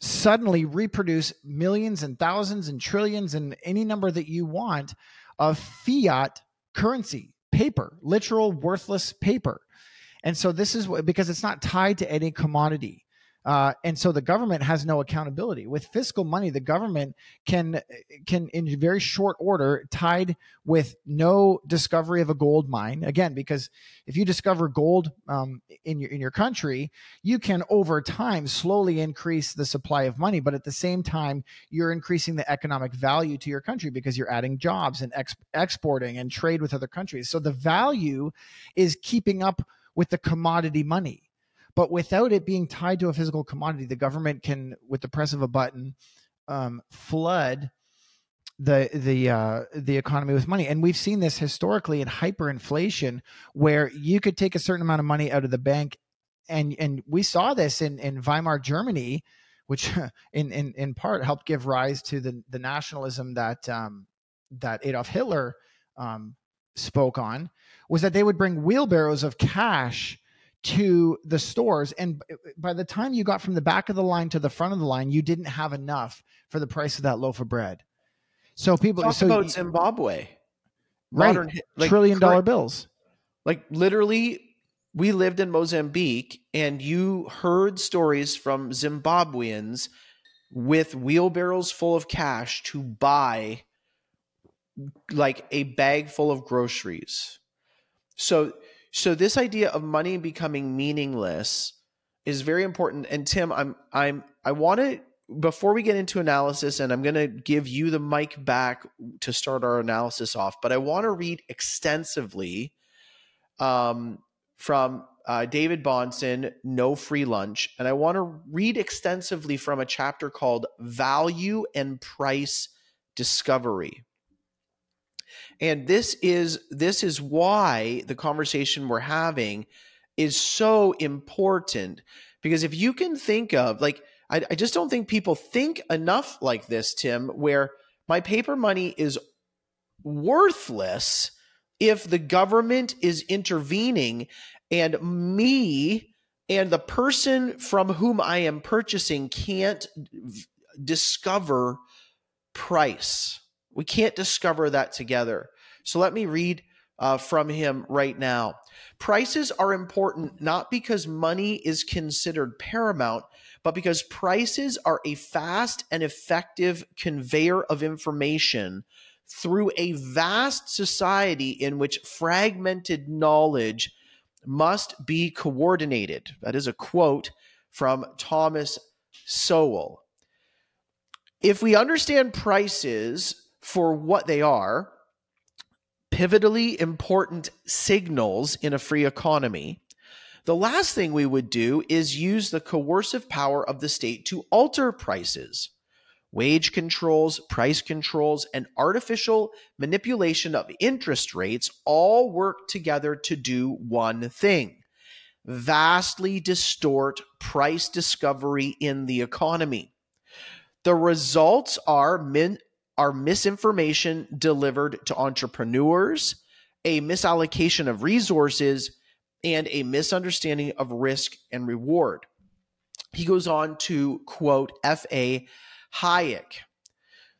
B: suddenly reproduce millions and thousands and trillions and any number that you want of fiat currency, paper, literal worthless paper. And so, this is what, because it's not tied to any commodity. Uh, and so the government has no accountability with fiscal money. The government can can in very short order, tied with no discovery of a gold mine. Again, because if you discover gold um, in your in your country, you can over time slowly increase the supply of money, but at the same time, you're increasing the economic value to your country because you're adding jobs and ex- exporting and trade with other countries. So the value is keeping up with the commodity money but without it being tied to a physical commodity, the government can, with the press of a button, um, flood the the uh, the economy with money. And we've seen this historically in hyperinflation, where you could take a certain amount of money out of the bank, and and we saw this in in Weimar Germany, which (laughs) in in in part helped give rise to the the nationalism that um, that Adolf Hitler um, spoke on, was that they would bring wheelbarrows of cash to the stores. And by the time you got from the back of the line to the front of the line you didn't have enough for the price of that loaf of bread. So people
C: talk
B: so
C: about zimbabwe.
B: Right. Modern, like, trillion dollar current, bills.
C: like literally we lived in mozambique and you heard stories from zimbabweans with wheelbarrows full of cash to buy like a bag full of groceries. So so this idea of money becoming meaningless is very important and Tim I'm I'm I want to before we get into analysis and I'm going to give you the mic back to start our analysis off but I want to read extensively um, from uh, David Bahnsen, No Free Lunch. And I want to read extensively from a chapter called Value and Price Discovery. And this is this is why the conversation we're having is so important because if you can think of like I, I just don't think people think enough like this, Tim, where my paper money is worthless if the government is intervening and me and the person from whom I am purchasing can't v- discover price. We can't discover that together. So let me read uh, from him right now. Prices are important not because money is considered paramount, but because prices are a fast and effective conveyor of information through a vast society in which fragmented knowledge must be coordinated. That is a quote from Thomas Sowell. If we understand prices for what they are, pivotally important signals in a free economy, the last thing we would do is use the coercive power of the state to alter prices wage controls, price controls, and artificial manipulation of interest rates all work together to do one thing vastly distort price discovery in the economy. The results are min- are misinformation delivered to entrepreneurs, a misallocation of resources, and a misunderstanding of risk and reward. He goes on to quote F.A. Hayek.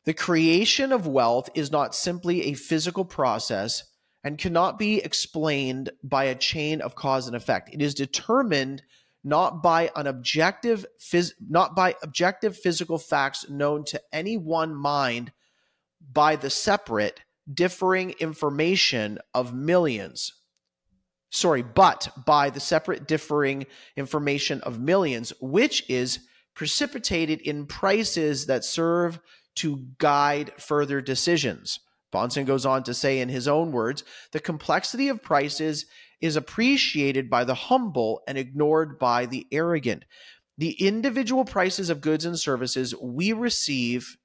C: The creation of wealth is not simply a physical process and cannot be explained by a chain of cause and effect. It is determined not by an objective phys- not by objective physical facts known to any one mind by the separate differing information of millions sorry but by the separate differing information of millions which is precipitated in prices that serve to guide further decisions. Bahnsen goes on to say, in his own words, the complexity of prices is appreciated by the humble and ignored by the arrogant. The individual prices of goods and services we receive,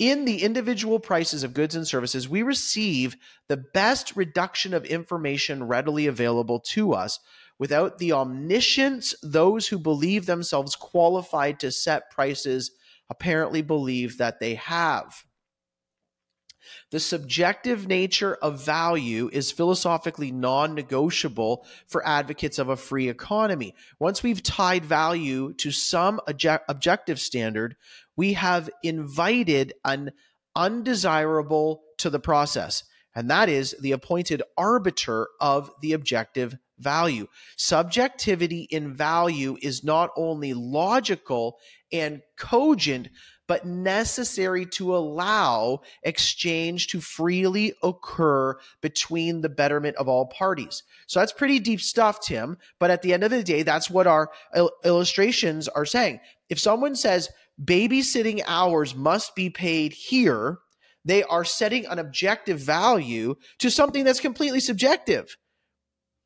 C: in the individual prices of goods and services, we receive the best reduction of information readily available to us Without the omniscience, those who believe themselves qualified to set prices apparently believe that they have. The subjective nature of value is philosophically non negotiable for advocates of a free economy. Once we've tied value to some object- objective standard, we have invited an undesirable to the process, and that is the appointed arbiter of the objective value. Subjectivity in value is not only logical and cogent, but necessary to allow exchange to freely occur between the betterment of all parties. So that's pretty deep stuff, Tim. But at the end of the day, that's what our il- illustrations are saying. If someone says babysitting hours must be paid here, they are setting an objective value to something that's completely subjective.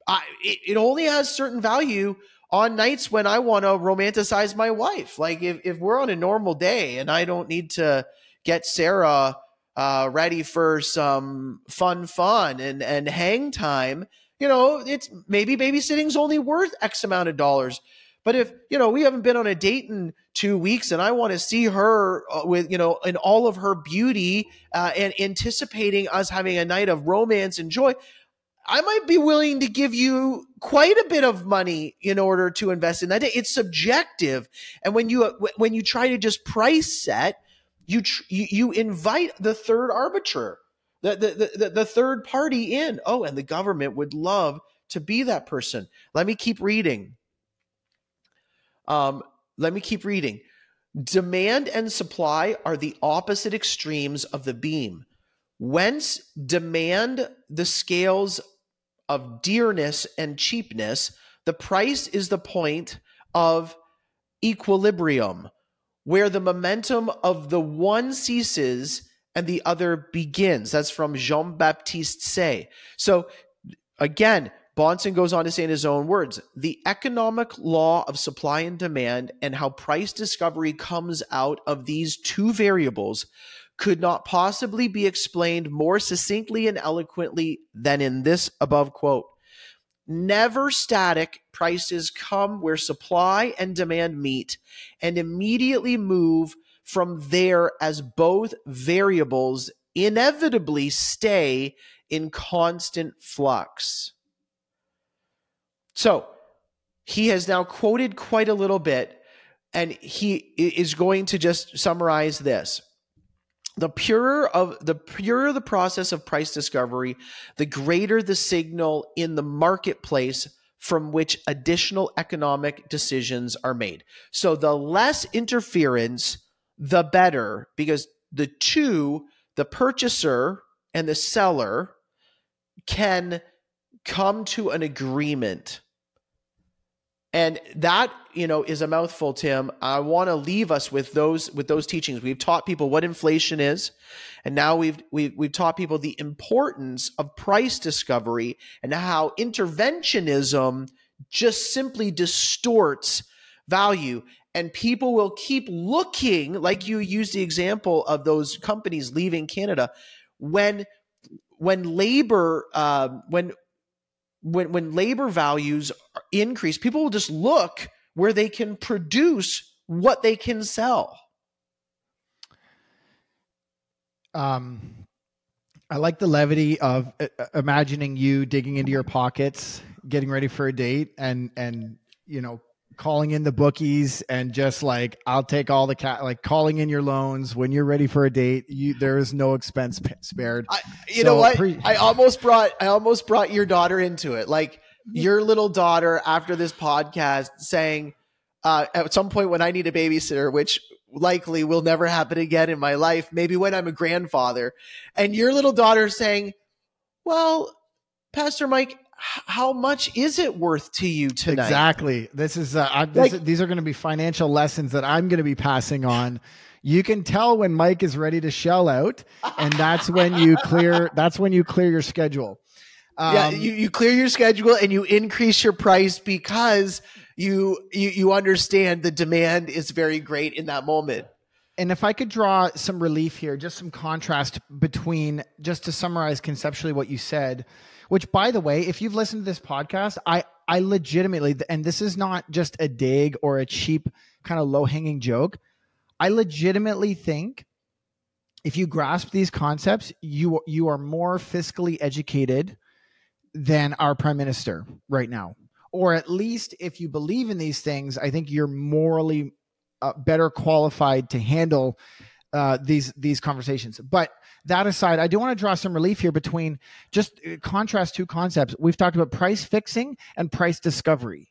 C: I, it, it only has certain value on nights when I want to romanticize my wife. Like if, if we're on a normal day and I don't need to get Sarah uh, ready for some fun fun and, and hang time, you know, it's maybe babysitting's only worth X amount of dollars. But if, you know, we haven't been on a date in two weeks and I want to see her uh, with, you know, in all of her beauty uh, and anticipating us having a night of romance and joy, I might be willing to give you quite a bit of money in order to invest in that. day. It's subjective, and when you when you try to just price set, you tr- you invite the third arbiter, the, the the the third party in. Oh, and the government would love to be that person. Let me keep reading. Um, let me keep reading. Demand and supply are the opposite extremes of the beam. Whence demand the scales of dearness and cheapness, the price is the point of equilibrium, where the momentum of the one ceases and the other begins. That's from Jean Baptiste Say. So again, Bahnsen goes on to say in his own words the economic law of supply and demand and how price discovery comes out of these two variables could not possibly be explained more succinctly and eloquently than in this above quote. Never static prices come where supply and demand meet and immediately move from there as both variables inevitably stay in constant flux. So he has now quoted quite a little bit, and he is going to just summarize this. The purer of the purer the process of price discovery, the greater the signal in the marketplace from which additional economic decisions are made. So the less interference, the better, because the two, the purchaser and the seller, can come to an agreement and that you know is a mouthful tim. I want to leave us with those with those teachings. We've taught people what inflation is and now we've we've, we've taught people the importance of price discovery and how interventionism just simply distorts value. And people will keep looking like you use the example of those companies leaving canada when when labor uh, when when when labor values increase, people will just look where they can produce what they can sell.
B: Um, I like the levity of uh, uh, imagining you digging into your pockets, getting ready for a date, and and you know calling in the bookies and just like I'll take all the cat like calling in your loans when you're ready for a date. You there is no expense p- spared.
C: I, you so know what? Pre- I almost brought I almost brought your daughter into it. Like your little daughter after this podcast saying uh, at some point when I need a babysitter, which likely will never happen again in my life, maybe when I'm a grandfather, and your little daughter saying, "Well, Pastor Mike, how much is it worth to you tonight?
B: Exactly. This is, uh, I, this, like, these are going to be financial lessons that I'm going to be passing on. You can tell when Mike is ready to shell out, and that's when you clear. (laughs) That's when you clear your schedule.
C: Um, yeah, you, you clear your schedule and you increase your price because you you you understand the demand is very great in that moment.
B: And if I could draw some relief here, just some contrast between, just to summarize conceptually what you said, which by the way, if you've listened to this podcast, I I legitimately and this is not just a dig or a cheap kind of low-hanging joke. I legitimately think if you grasp these concepts, you you are more fiscally educated than our prime minister right now. Or at least if you believe in these things, I think you're morally uh, better qualified to handle uh, these these conversations. But that aside, I do want to draw some relief here between just uh, contrast two concepts. We've talked about price fixing and price discovery.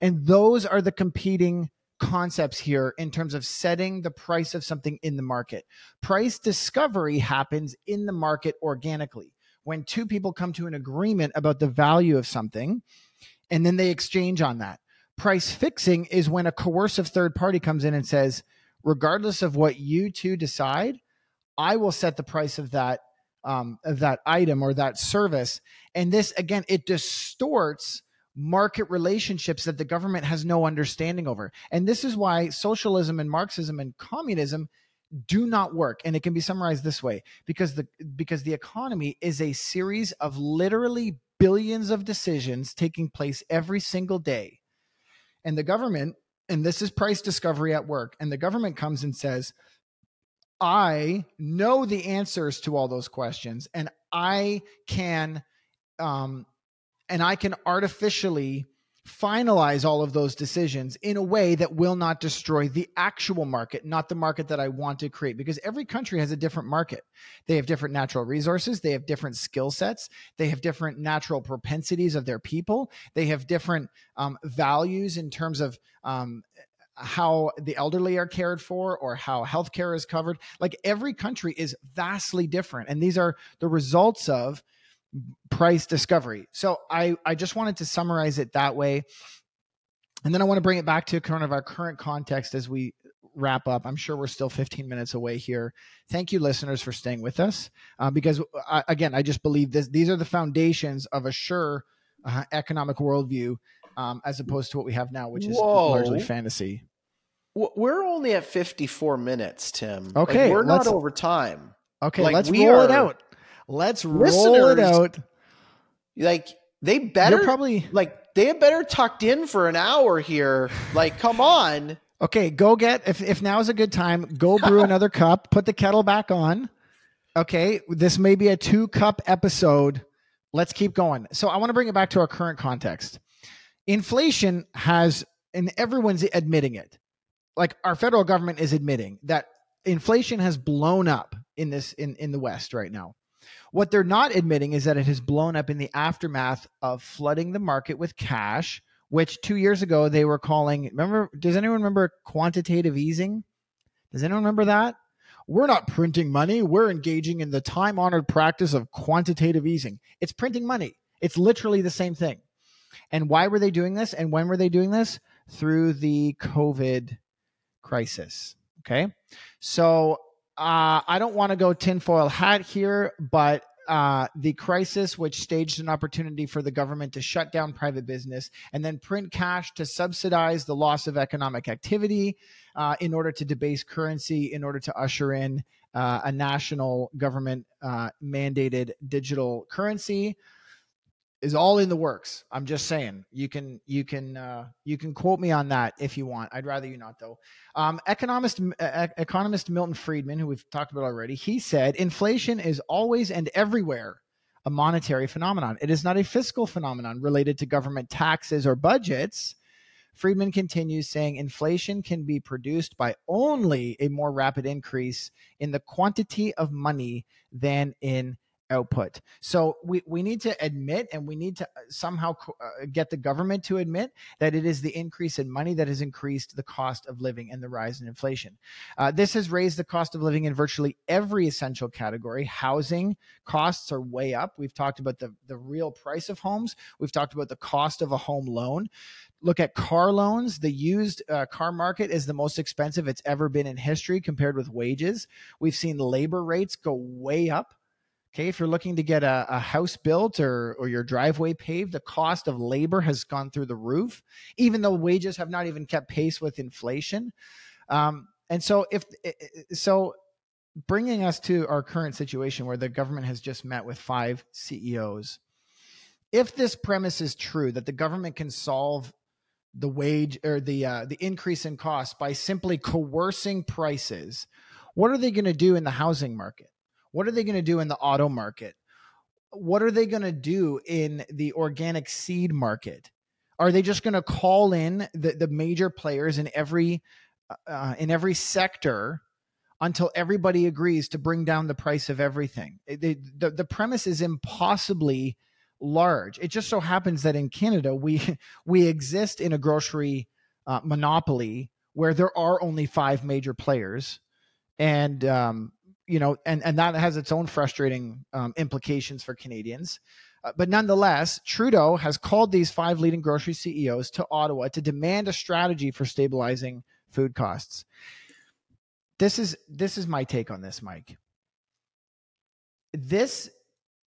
B: And those are the competing concepts here in terms of setting the price of something in the market. Price discovery happens in the market organically when two people come to an agreement about the value of something and then they exchange on that. Price fixing is when a coercive third party comes in and says, regardless of what you two decide, I will set the price of that um, of that item or that service. And this again, it distorts market relationships that the government has no understanding over. And this is why socialism and Marxism and communism do not work and it can be summarized this way because the because the economy is a series of literally billions of decisions taking place every single day and the government and this is price discovery at work and the government comes and says I know the answers to all those questions and I can um and I can artificially finalize all of those decisions in a way that will not destroy the actual market, not the market that I want to create. Because every country has a different market. They have different natural resources, they have different skill sets, they have different natural propensities of their people, they have different um, values in terms of um, how the elderly are cared for or how healthcare is covered. Like every country is vastly different. And these are the results of price discovery. So I, I just wanted to summarize it that way. And then I want to bring it back to kind of our current context as we wrap up. I'm sure we're still 15 minutes away here. Thank you, listeners, for staying with us. Uh, because uh, again, I just believe this, these are the foundations of a sure uh, economic worldview um, as opposed to what we have now, which is Whoa. largely fantasy.
C: We're only at 54 minutes, Tim.
B: Okay.
C: Like, we're not over time.
B: Okay, like, let's roll it out. Let's roll it out.
C: Like they better You're probably like they better tucked in for an hour here. Like, come on. (laughs)
B: Okay, go get if if now is a good time, go brew (laughs) another cup, put the kettle back on. Okay, this may be a two cup episode. Let's keep going. So I want to bring it back to our current context. Inflation has and everyone's admitting it. Like our federal government is admitting that inflation has blown up in this in in the west right now. What they're not admitting is that it has blown up in the aftermath of flooding the market with cash which two years ago they were calling. Remember? Does anyone remember quantitative easing? Does anyone remember that? We're not printing money. We're engaging in the time honored practice of quantitative easing. It's printing money. It's literally the same thing. And why were they doing this? And when were they doing this? Through the COVID crisis. Okay. So uh, I don't want to go tinfoil hat here, but uh, the crisis, which staged an opportunity for the government to shut down private business and then print cash to subsidize the loss of economic activity uh, in order to debase currency, in order to usher in uh, a national government uh, mandated digital currency is all in the works. I'm just saying. You can you can uh, you can quote me on that if you want. I'd rather you not though. Um, economist uh, economist Milton Friedman, who we've talked about already, he said inflation is always and everywhere a monetary phenomenon. It is not a fiscal phenomenon related to government taxes or budgets. Friedman continues saying inflation can be produced by only a more rapid increase in the quantity of money than in output. So we, we need to admit and we need to uh, somehow uh, get the government to admit that it is the increase in money that has increased the cost of living and the rise in inflation. Uh, this has raised the cost of living in virtually every essential category. Housing costs are way up. We've talked about the, the real price of homes, we've talked about the cost of a home loan. Look at car loans. The used uh, car market is the most expensive it's ever been in history compared with wages. We've seen labor rates go way up Okay, if you're looking to get a, a, house built or, or your driveway paved, the cost of labor has gone through the roof, even though wages have not even kept pace with inflation. Um, and so, if so, bringing us to our current situation where the government has just met with five CEOs, if this premise is true that the government can solve the wage or the uh, the increase in cost by simply coercing prices, what are they going to do in the housing market? What are they going to do in the auto market? What are they going to do in the organic seed market? Are they just going to call in the, the major players in every uh, uh, in every sector until everybody agrees to bring down the price of everything? the, the premise is impossibly large. It just so happens that in Canada we (laughs) we exist in a grocery uh, monopoly where there are only five major players, and um, you know, and and that has its own frustrating um, implications for Canadians. Uh, but nonetheless, Trudeau has called these five leading grocery CEOs to Ottawa to demand a strategy for stabilizing food costs. This is this is my take on this, Mike. This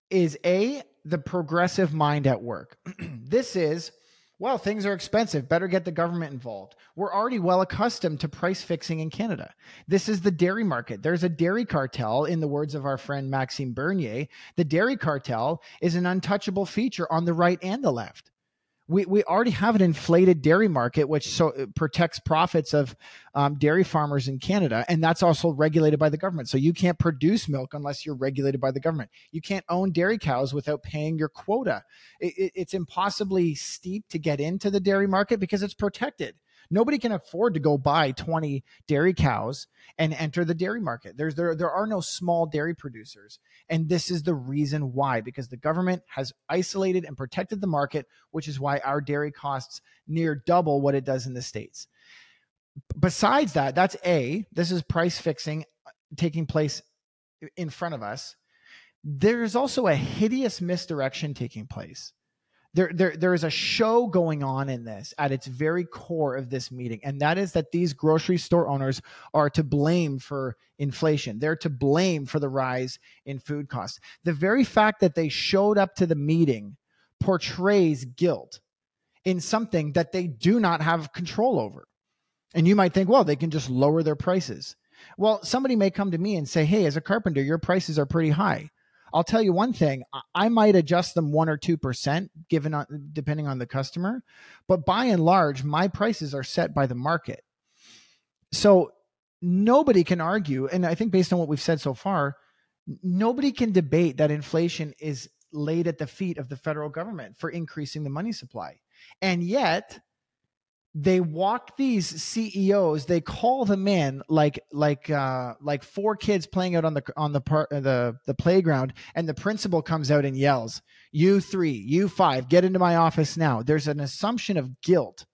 B: is a the progressive mind at work. (clears throat) this is well, things are expensive. Better get the government involved. We're already well accustomed to price fixing in Canada. This is the dairy market. There's a dairy cartel, in the words of our friend Maxime Bernier. The dairy cartel is an untouchable feature on the right and the left we, we already have an inflated dairy market, which so uh, protects profits of um, dairy farmers in Canada, and that's also regulated by the government. So you can't produce milk unless you're regulated by the government. You can't own dairy cows without paying your quota. It, it, it's impossibly steep to get into the dairy market because it's protected. Nobody can afford to go buy 20 dairy cows and enter the dairy market. There's there there are no small dairy producers. And this is the reason why because the government has isolated and protected the market, which is why our dairy costs near double what it does in the states. besides that, that's A, this is price fixing uh, taking place in front of us. There's also a hideous misdirection taking place. There, there, there is a show going on in this at its very core of this meeting, and that is that these grocery store owners are to blame for inflation. They're to blame for the rise in food costs. The very fact that they showed up to the meeting portrays guilt in something that they do not have control over. And you might think, well, they can just lower their prices. Well, somebody may come to me and say, hey, as a carpenter, your prices are pretty high. I'll tell you one thing, I might adjust them 1 or 2% given on, depending on the customer, but by and large my prices are set by the market. So nobody can argue and I think based on what we've said so far, nobody can debate that inflation is laid at the feet of the federal government for increasing the money supply. And yet, they walk these CEOs, they call them in like like uh, like four kids playing out on the on the part the the playground, and the principal comes out and yells, "You three, you five, get into my office now." There's an assumption of guilt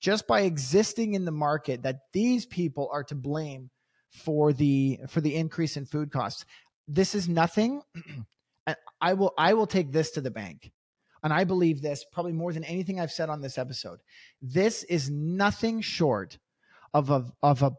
B: just by existing in the market that these people are to blame for the for the increase in food costs. This is nothing. (clears throat) I will I will take this to the bank and I believe this probably more than anything I've said on this episode. This is nothing short of a, of a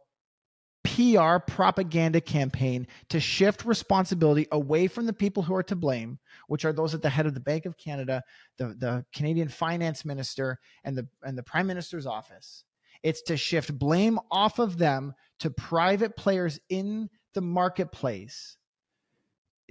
B: PR propaganda campaign to shift responsibility away from the people who are to blame, which are those at the head of the Bank of Canada, the, the Canadian finance minister, and the, and the prime minister's office. It's to shift blame off of them to private players in the marketplace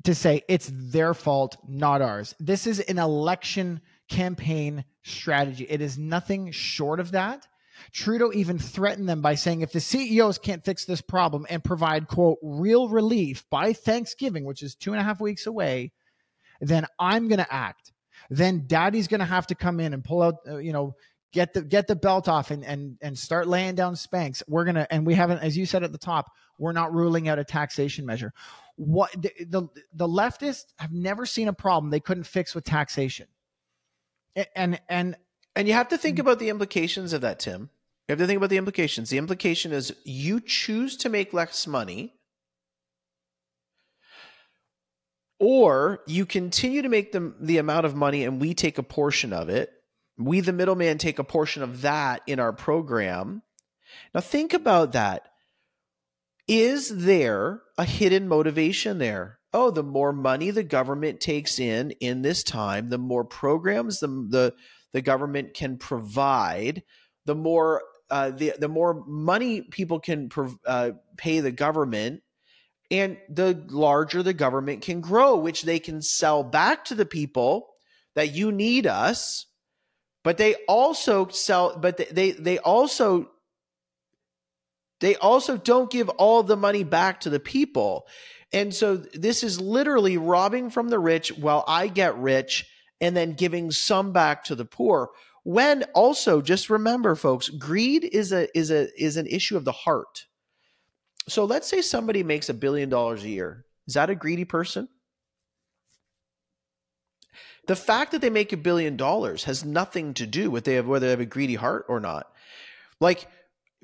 B: to say it's their fault, not ours. This is an election campaign strategy. It is nothing short of that. Trudeau even threatened them by saying if the CEOs can't fix this problem and provide, quote, real relief by Thanksgiving, which is two and a half weeks away, then I'm going to act. Then daddy's going to have to come in and pull out, uh, you know, get the get the belt off and and and start laying down spanks. We're going to and we haven't as you said at the top, we're not ruling out a taxation measure. What the, the, the leftists have never seen a problem they couldn't fix with taxation. And and
C: and you have to think mm. about the implications of that tim. You have to think about the implications. The implication is you choose to make less money or you continue to make the, the amount of money and we take a portion of it we the middleman take a portion of that in our program now think about that is there a hidden motivation there? Oh, the more money the government takes in in this time, the more programs the the, the government can provide, the more uh, the the more money people can uh, pay the government, and the larger the government can grow, which they can sell back to the people that you need us. But they also sell, but they they also they also don't give all the money back to the people. And so this is literally robbing from the rich while I get rich and then giving some back to the poor. When also just remember folks, greed is a is a is an issue of the heart. So let's say somebody makes a billion dollars a year. Is that a greedy person? The fact that they make a billion dollars has nothing to do with they have whether they have a greedy heart or not. Like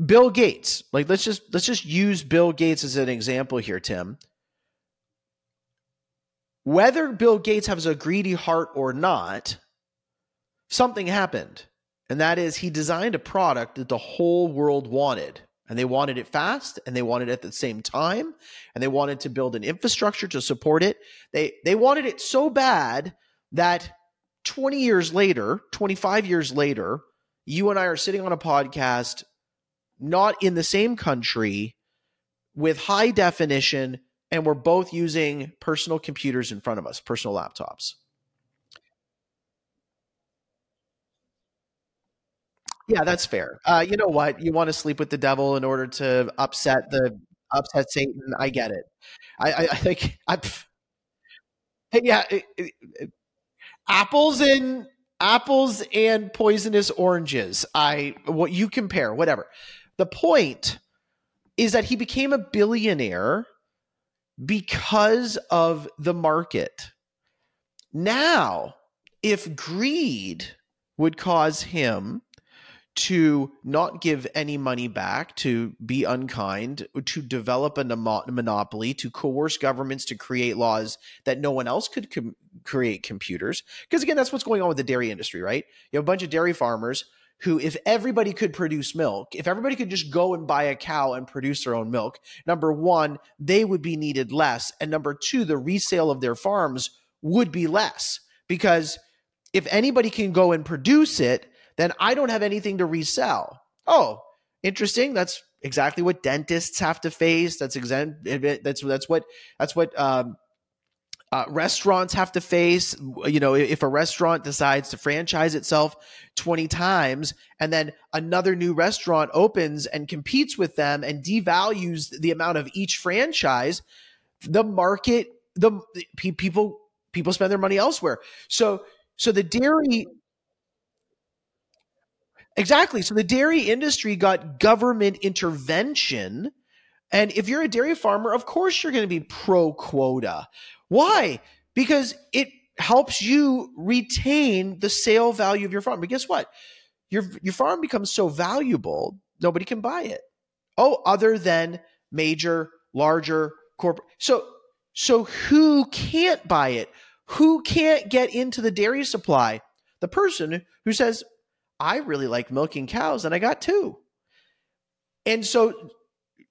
C: Bill Gates, like let's just let's just use Bill Gates as an example here, Tim. Whether Bill Gates has a greedy heart or not, something happened. And that is he designed a product that the whole world wanted. And they wanted it fast and they wanted it at the same time and they wanted to build an infrastructure to support it. They they wanted it so bad that 20 years later, 25 years later, you and I are sitting on a podcast not in the same country with high definition and we're both using personal computers in front of us, personal laptops. Yeah, that's fair. Uh, you know what? You want to sleep with the devil in order to upset the upset Satan. I get it. I, I, I think I. (laughs) Yeah, it, it, apples and apples and poisonous oranges. I what you compare, whatever. The point is that he became a billionaire because of the market. Now, if greed would cause him to not give any money back, to be unkind, to develop a monopoly, to coerce governments to create laws that no one else could com- create computers. Because again, that's what's going on with the dairy industry, right? You have a bunch of dairy farmers who, if everybody could produce milk, if everybody could just go and buy a cow and produce their own milk, number one, they would be needed less. And number two, the resale of their farms would be less because if anybody can go and produce it, then I don't have anything to resell. Oh, interesting. That's exactly what dentists have to face. That's exact. That's that's what that's what um, uh, restaurants have to face. You know, if a restaurant decides to franchise itself twenty times, and then another new restaurant opens and competes with them and devalues the amount of each franchise, the market, the people people spend their money elsewhere. So so the dairy Exactly. So the dairy industry got government intervention. And if you're a dairy farmer, of course you're going to be pro quota. Why? Because it helps you retain the sale value of your farm. But guess what? Your your farm becomes so valuable, nobody can buy it. Oh, other than major, larger corporate. So so who can't buy it? Who can't get into the dairy supply? The person who says, I really like milking cows and I got two. And so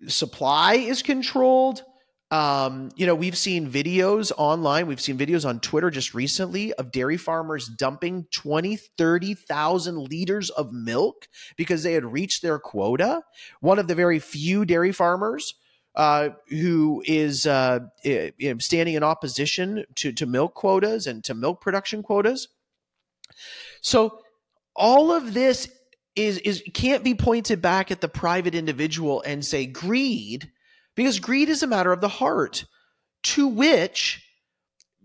C: supply is controlled. Um, you know, we've seen videos online, we've seen videos on Twitter just recently of dairy farmers dumping 20, 30,000 liters of milk because they had reached their quota. One of the very few dairy farmers uh, who is uh, standing in opposition to, to milk quotas and to milk production quotas. So all of this is is can't be pointed back at the private individual and say greed because greed is a matter of the heart to which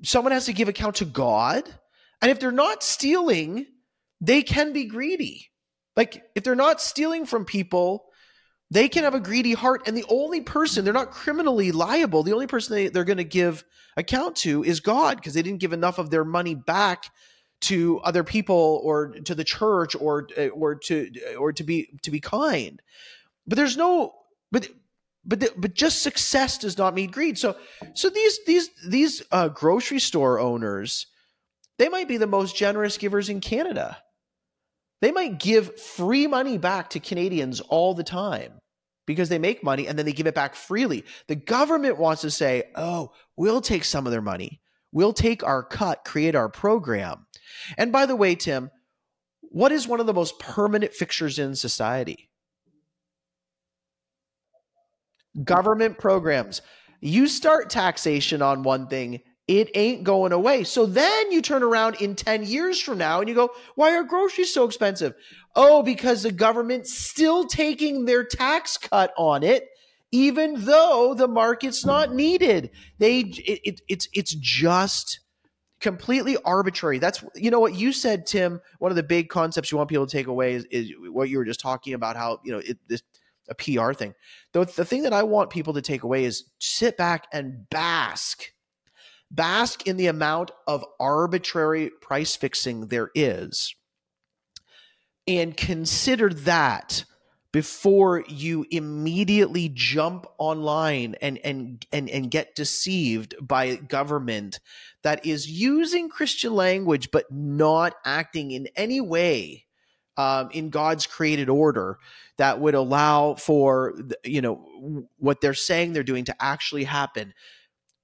C: someone has to give account to God. And if they're not stealing they can be greedy. Like if they're not stealing from people they can have a greedy heart. And the only person they're not criminally liable. The only person they, they're going to give account to is god because they didn't give enough of their money back to other people or to the church or uh, or to or to be to be kind. But there's no but but the, but just success does not mean greed. So so these these these uh, grocery store owners they might be the most generous givers in canada. They might give free money back to canadians all the time because they make money and then they give it back freely. The government wants to say oh we'll take some of their money. We'll take our cut create our program and by the way, Tim, what is one of the most permanent fixtures in society? Government programs. You start taxation on one thing, it ain't going away. So then you turn around in 10 years from now and you go, why are groceries so expensive? Oh, because the government's still taking their tax cut on it, even though the market's not needed. They, it, it, it's, it's just completely arbitrary. That's you know what you said, Tim. One of the big concepts you want people to take away is, is what you were just talking about. How you know it, this a PR thing. The the thing that I want people to take away is sit back and bask, bask in the amount of arbitrary price fixing there is, and consider that before you immediately jump online and and and, and get deceived by government that is using Christian language but not acting in any way um, in God's created order that would allow for you know what they're saying they're doing to actually happen.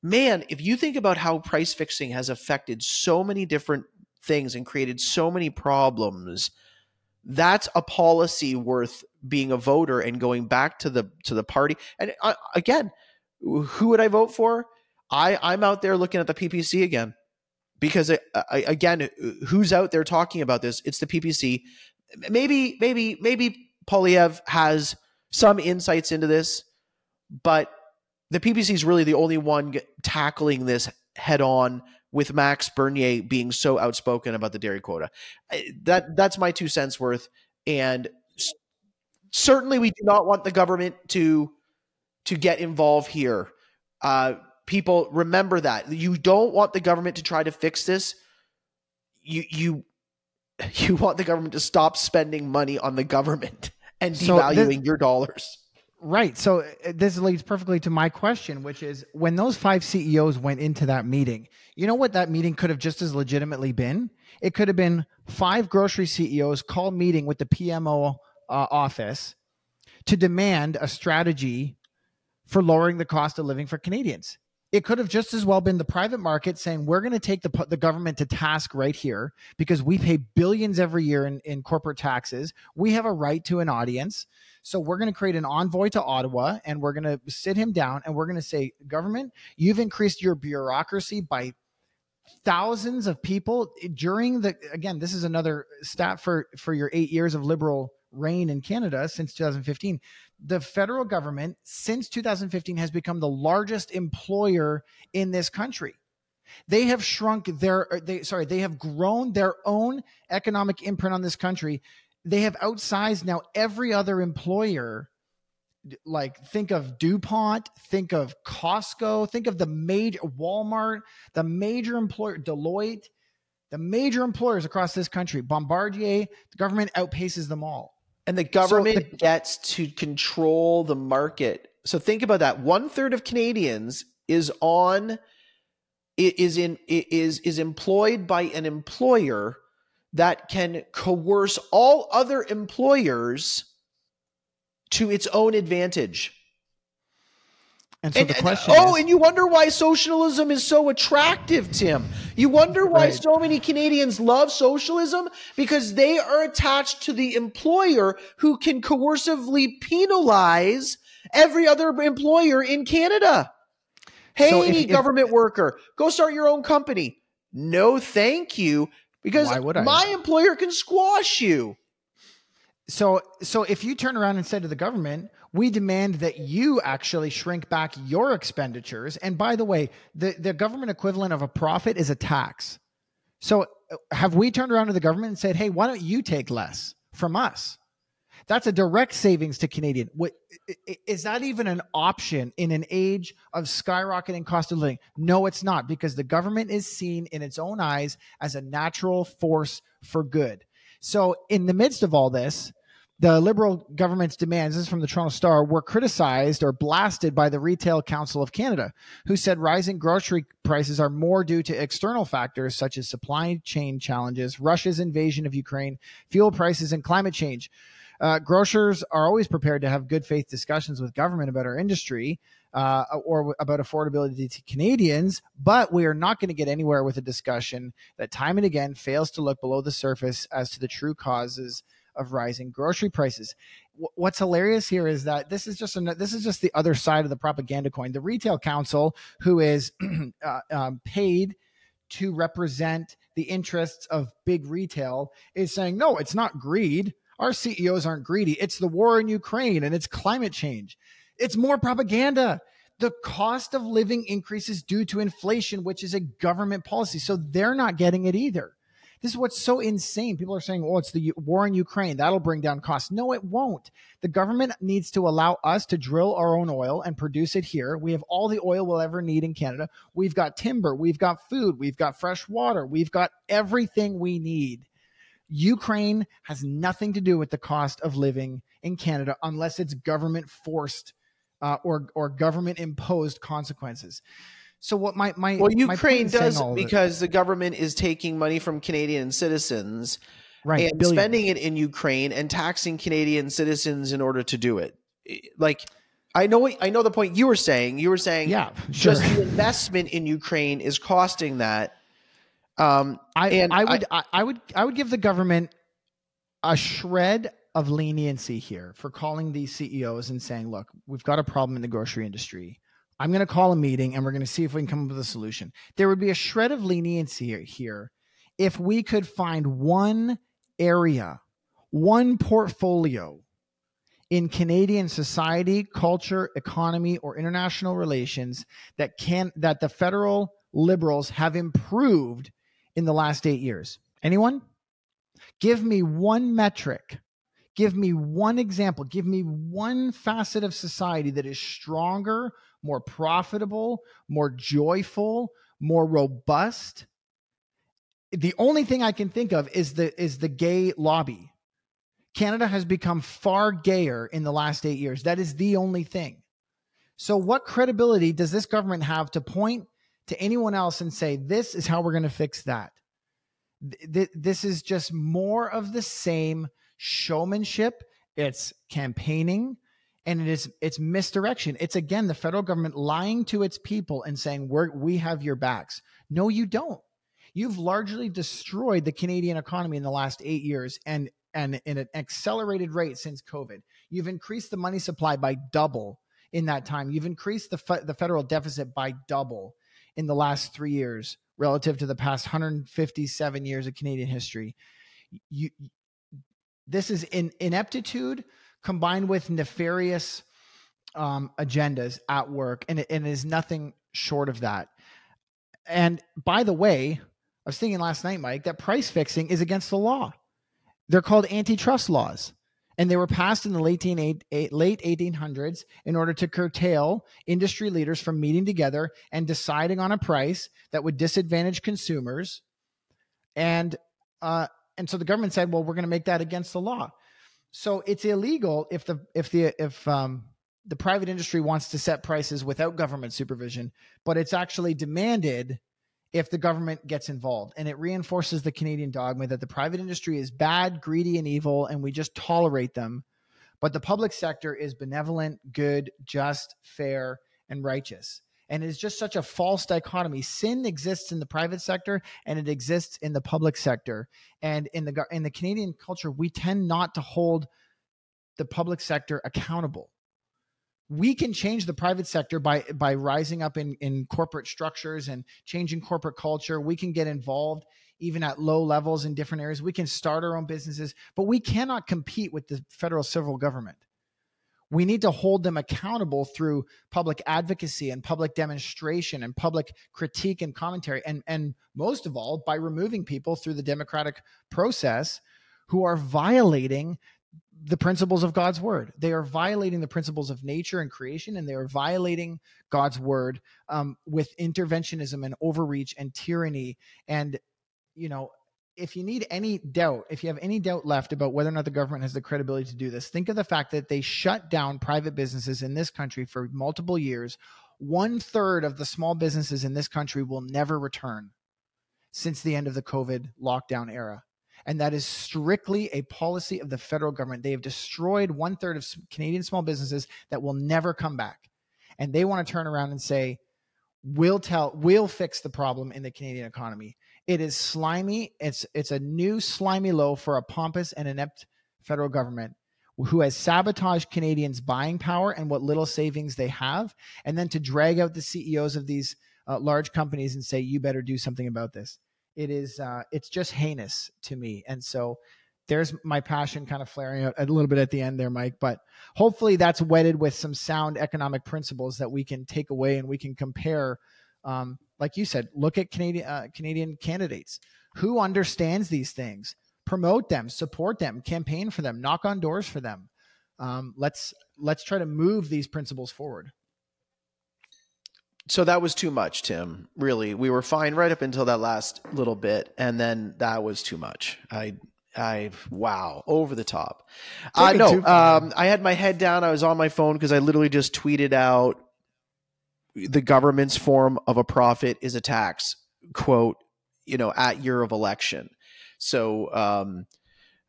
C: Man, if you think about how price fixing has affected so many different things and created so many problems, that's a policy worth being a voter and going back to the to the party. And uh, again, who would I vote for? I I'm out there looking at the PPC again because uh, again, who's out there talking about this? It's the PPC. Maybe maybe maybe Poilievre has some insights into this, but the PPC is really the only one tackling this head on with Max Bernier being so outspoken about the dairy quota. That that's my two cents worth. And certainly, we do not want the government to to get involved here. Uh, people remember that you don't want the government to try to fix this. You you (laughs) you want the government to stop spending money on the government and devaluing so this, your dollars.
B: Right. So uh, this leads perfectly to my question, which is when those five CEOs went into that meeting, you know what that meeting could have just as legitimately been? It could have been five grocery CEOs call meeting with the PMO uh, office to demand a strategy for lowering the cost of living for Canadians. It could have just as well been the private market saying we're going to take the the government to task right here because we pay billions every year in, in corporate taxes. We have a right to an audience. So we're going to create an envoy to Ottawa and we're going to sit him down and we're going to say, government, you've increased your bureaucracy by thousands of people during the again this is another stat for for your 8 years of liberal reign in Canada since 2015 the federal government since 2015 has become the largest employer in this country. They have shrunk their uh, they sorry they have grown their own economic imprint on this country. They have outsized now every other employer. Like think of DuPont, think of Costco, think of the major Walmart, the major employer Deloitte, the major employers across this country, Bombardier, the government outpaces them all.
C: And the government so gets to control the market. So think about that. One third of Canadians is on is in is is employed by an employer that can coerce all other employers to its own advantage.
B: And so and, the question
C: and, oh,
B: is,
C: and you wonder why socialism is so attractive, Tim. You wonder why right. so many Canadians love socialism because they are attached to the employer who can coercively penalize every other employer in Canada. Hey, so if, government if, worker, go start your own company. No, thank you, because my employer can squash you.
B: So, so if you turn around and say to the government, we demand that you actually shrink back your expenditures. And by the way, the, the government equivalent of a profit is a tax. So uh, have we turned around to the government and said, hey, why don't you take less from us? That's a direct savings to Canadian. What, is that even an option in an age of skyrocketing cost of living? No, it's not, because the government is seen in its own eyes as a natural force for good. So, in the midst of all this, the Liberal government's demands, this is from the Toronto Star, were criticized or blasted by the Retail Council of Canada, who said rising grocery prices are more due to external factors such as supply chain challenges, Russia's invasion of Ukraine, fuel prices, and climate change. Uh, grocers are always prepared to have good faith discussions with government about our industry uh, or about affordability to Canadians, but we are not going to get anywhere with a discussion that time and again fails to look below the surface as to the true causes of rising grocery prices. what's hilarious here is that this is just a, this is just the other side of the propaganda coin. The retail council, who is (clears throat) uh, um, paid to represent the interests of big retail, is saying no, it's not greed. Our CEOs aren't greedy. It's the war in Ukraine and it's climate change. It's more propaganda. The cost of living increases due to inflation, which is a government policy. So they're not getting it either. This is what's so insane. People are saying, oh, it's the war in Ukraine. That'll bring down costs. No, it won't. The government needs to allow us to drill our own oil and produce it here. We have all the oil we'll ever need in Canada. We've got timber. We've got food. We've got fresh water. We've got everything we need. Ukraine has nothing to do with the cost of living in Canada unless it's government forced uh, or or government imposed consequences. So what my my
C: well Ukraine does because the government is taking money from Canadian citizens right, and billions. spending it in Ukraine and taxing Canadian citizens in order to do it. Like I know I know the point you were saying. You were saying
B: yeah, sure.
C: just the investment in Ukraine is costing that.
B: Um, I and I would I, I would I would give the government a shred of leniency here for calling these CEOs and saying, look, we've got a problem in the grocery industry. I'm going to call a meeting and we're going to see if we can come up with a solution. There would be a shred of leniency here if we could find one area, one portfolio in Canadian society, culture, economy, or international relations that can that the federal liberals have improved in the last eight years. Anyone? Give me one metric Give me one example. Give me one facet of society that is stronger, more profitable, more joyful, more robust the only thing I can think of is the is the gay lobby. Canada has become far gayer in the last eight years. That is the only thing. So, what credibility does this government have to point to anyone else and say, this is how we're going to fix that? This is just more of the same showmanship. It's campaigning and it is it's misdirection. It's again the federal government lying to its people and saying we're we have your backs. No, you don't. You've largely destroyed the Canadian economy in the last eight years and and in an accelerated rate since COVID. You've increased the money supply by double in that time. You've increased the fe- the federal deficit by double in the last three years relative to the past 157 years of Canadian history. You, this is in ineptitude combined with nefarious um, agendas at work, and it, and it is nothing short of that. And by the way, I was thinking last night, Mike, that price fixing is against the law. They're called antitrust laws. And they were passed in the late, late 1800s in order to curtail industry leaders from meeting together and deciding on a price that would disadvantage consumers. And uh, and so the government said, well, we're going to make that against the law. So it's illegal if the if the if um, the private industry wants to set prices without government supervision, but it's actually demanded if the government gets involved. And it reinforces the Canadian dogma that the private industry is bad, greedy, and evil, and we just tolerate them. But the public sector is benevolent, good, just, fair, and righteous. And it is just such a false dichotomy. Sin exists in the private sector and it exists in the public sector. And in the in the Canadian culture, we tend not to hold the public sector accountable we can change the private sector by by rising up in in corporate structures and changing corporate culture we can get involved even at low levels in different areas we can start our own businesses but we cannot compete with the federal civil government we need to hold them accountable through public advocacy and public demonstration and public critique and commentary and and most of all by removing people through the democratic process who are violating the principles of God's word. They are violating the principles of nature and creation, and they are violating God's word um, with interventionism and overreach and tyranny. And, you know, if you need any doubt, if you have any doubt left about whether or not the government has the credibility to do this, think of the fact that they shut down private businesses in this country for multiple years. One third of the small businesses in this country will never return since the end of the COVID lockdown era and that is strictly a policy of the federal government. They have destroyed one third of Canadian small businesses that will never come back, and they want to turn around and say, "We'll tell, we'll fix the problem in the Canadian economy." It is slimy. It's it's a new slimy low for a pompous and inept federal government who has sabotaged Canadians' buying power and what little savings they have, and then to drag out the CEOs of these uh, large companies and say, "You better do something about this." it is uh, it's just heinous to me and so there's my passion kind of flaring out a little bit at the end there mike but hopefully that's wedded with some sound economic principles that we can take away and we can compare um, like you said look at canadian uh, canadian candidates who understands these things promote them support them campaign for them knock on doors for them um, let's let's try to move these principles forward
C: so that was too much, Tim. Really, we were fine right up until that last little bit, and then that was too much. I, I, wow, over the top. Uh, no, um, I had my head down. I was on my phone because I literally just tweeted out the government's form of a profit is a tax. Quote, you know, at year of election. So, um,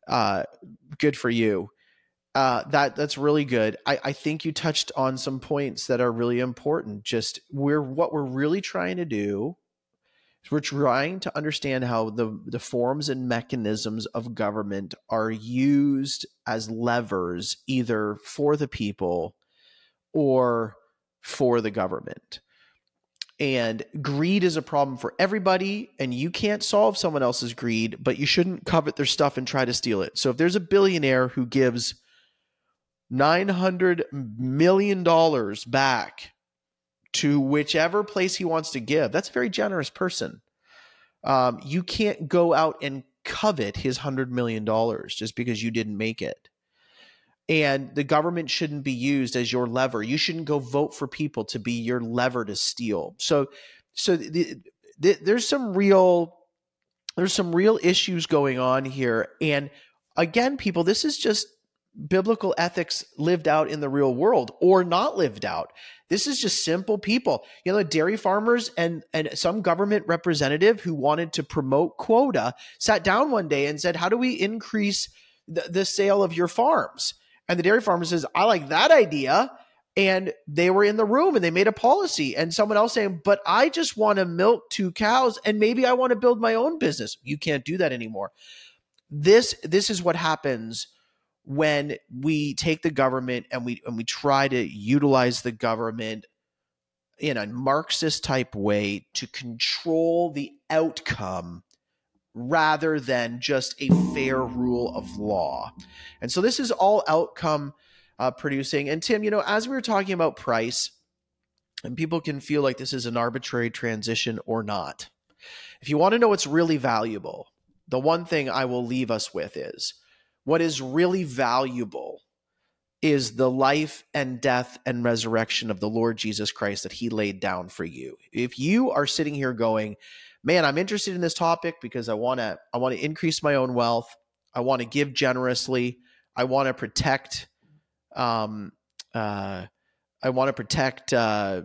C: uh, good for you. Uh, that that's really good. I, I think you touched on some points that are really important. Just we're what we're really trying to do is we're trying to understand how the the forms and mechanisms of government are used as levers either for the people or for the government. And greed is a problem for everybody, and you can't solve someone else's greed, but you shouldn't covet their stuff and try to steal it. So if there's a billionaire who gives $900 million back to whichever place he wants to give. That's a very generous person. Um, you can't go out and covet his $100 million just because you didn't make it. And the government shouldn't be used as your lever. You shouldn't go vote for people to be your lever to steal. So, so the, the, there's some real there's some real issues going on here. And again, people, this is just biblical ethics lived out in the real world or not lived out. This is just simple people. You know, dairy farmers and and some government representative who wanted to promote quota sat down one day and said, "How do we increase the, the sale of your farms?" And the dairy farmer says, "I like that idea." And they were in the room and they made a policy. And someone else saying, "But I just want to milk two cows and maybe I want to build my own business." You can't do that anymore. This this is what happens when we take the government and we and we try to utilize the government in a Marxist type way to control the outcome rather than just a fair rule of law. And so this is all outcome uh, producing. And Tim, you know, as we were talking about price, and people can feel like this is an arbitrary transition or not. If you want to know what's really valuable, the one thing I will leave us with is what is really valuable is the life and death and resurrection of the Lord Jesus Christ that he laid down for you. If you are sitting here going, "Man, I'm interested in this topic because I want to I want to increase my own wealth. I want to give generously. I want to protect um uh I want to protect uh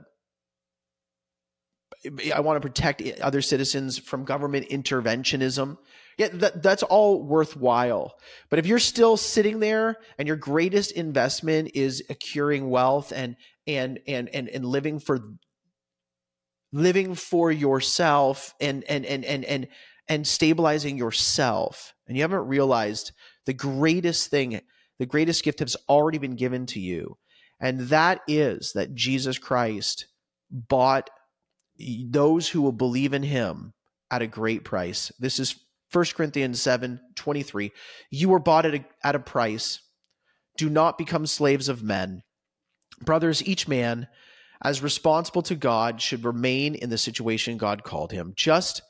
C: I want to protect other citizens from government interventionism yeah, that, that's all worthwhile. But if you're still sitting there and your greatest investment is accruing wealth and and and and, and living for living for yourself and and and and and and stabilizing yourself, and you haven't realized the greatest thing, the greatest gift has already been given to you, and that is that Jesus Christ bought those who will believe in him at a great price. This is 1 Corinthians 7 23. You were bought at a, at a price. Do not become slaves of men. Brothers, each man, as responsible to God, should remain in the situation God called him. Just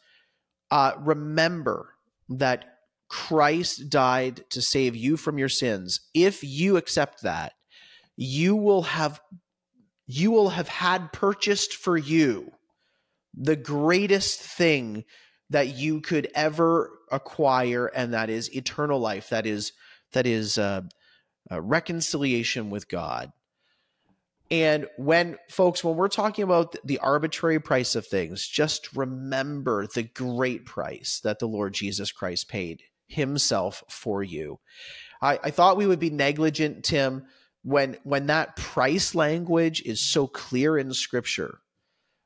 C: uh, remember that Christ died to save you from your sins. If you accept that, you will have you will have had purchased for you the greatest thing that you could ever acquire, and that is eternal life. That is that is uh, uh, reconciliation with God. And when folks, when we're talking about the arbitrary price of things, just remember the great price that the Lord Jesus Christ paid Himself for you. I, I thought we would be negligent, Tim, when when that price language is so clear in Scripture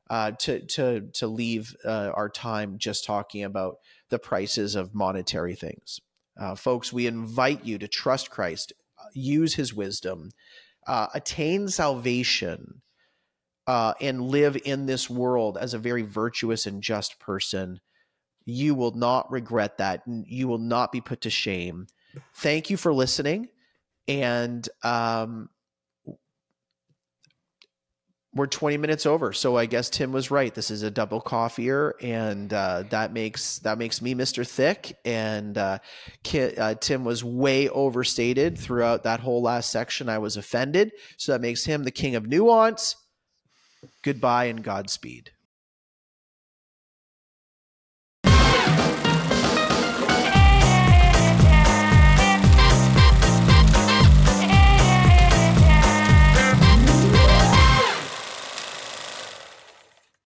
C: uh, to to to leave uh, our time just talking about the prices of monetary things. Uh, folks, we invite you to trust Christ, uh, use His wisdom, uh, attain salvation, uh, and live in this world as a very virtuous and just person. You will not regret that. You will not be put to shame. Thank you for listening, and um, we're 20 minutes over. So i guess tim was right. This is a double coffeeer and uh, that makes that makes me mr thick. And uh, uh, tim was way overstated throughout that whole last section. I was offended. So that makes him the king of nuance. Goodbye and godspeed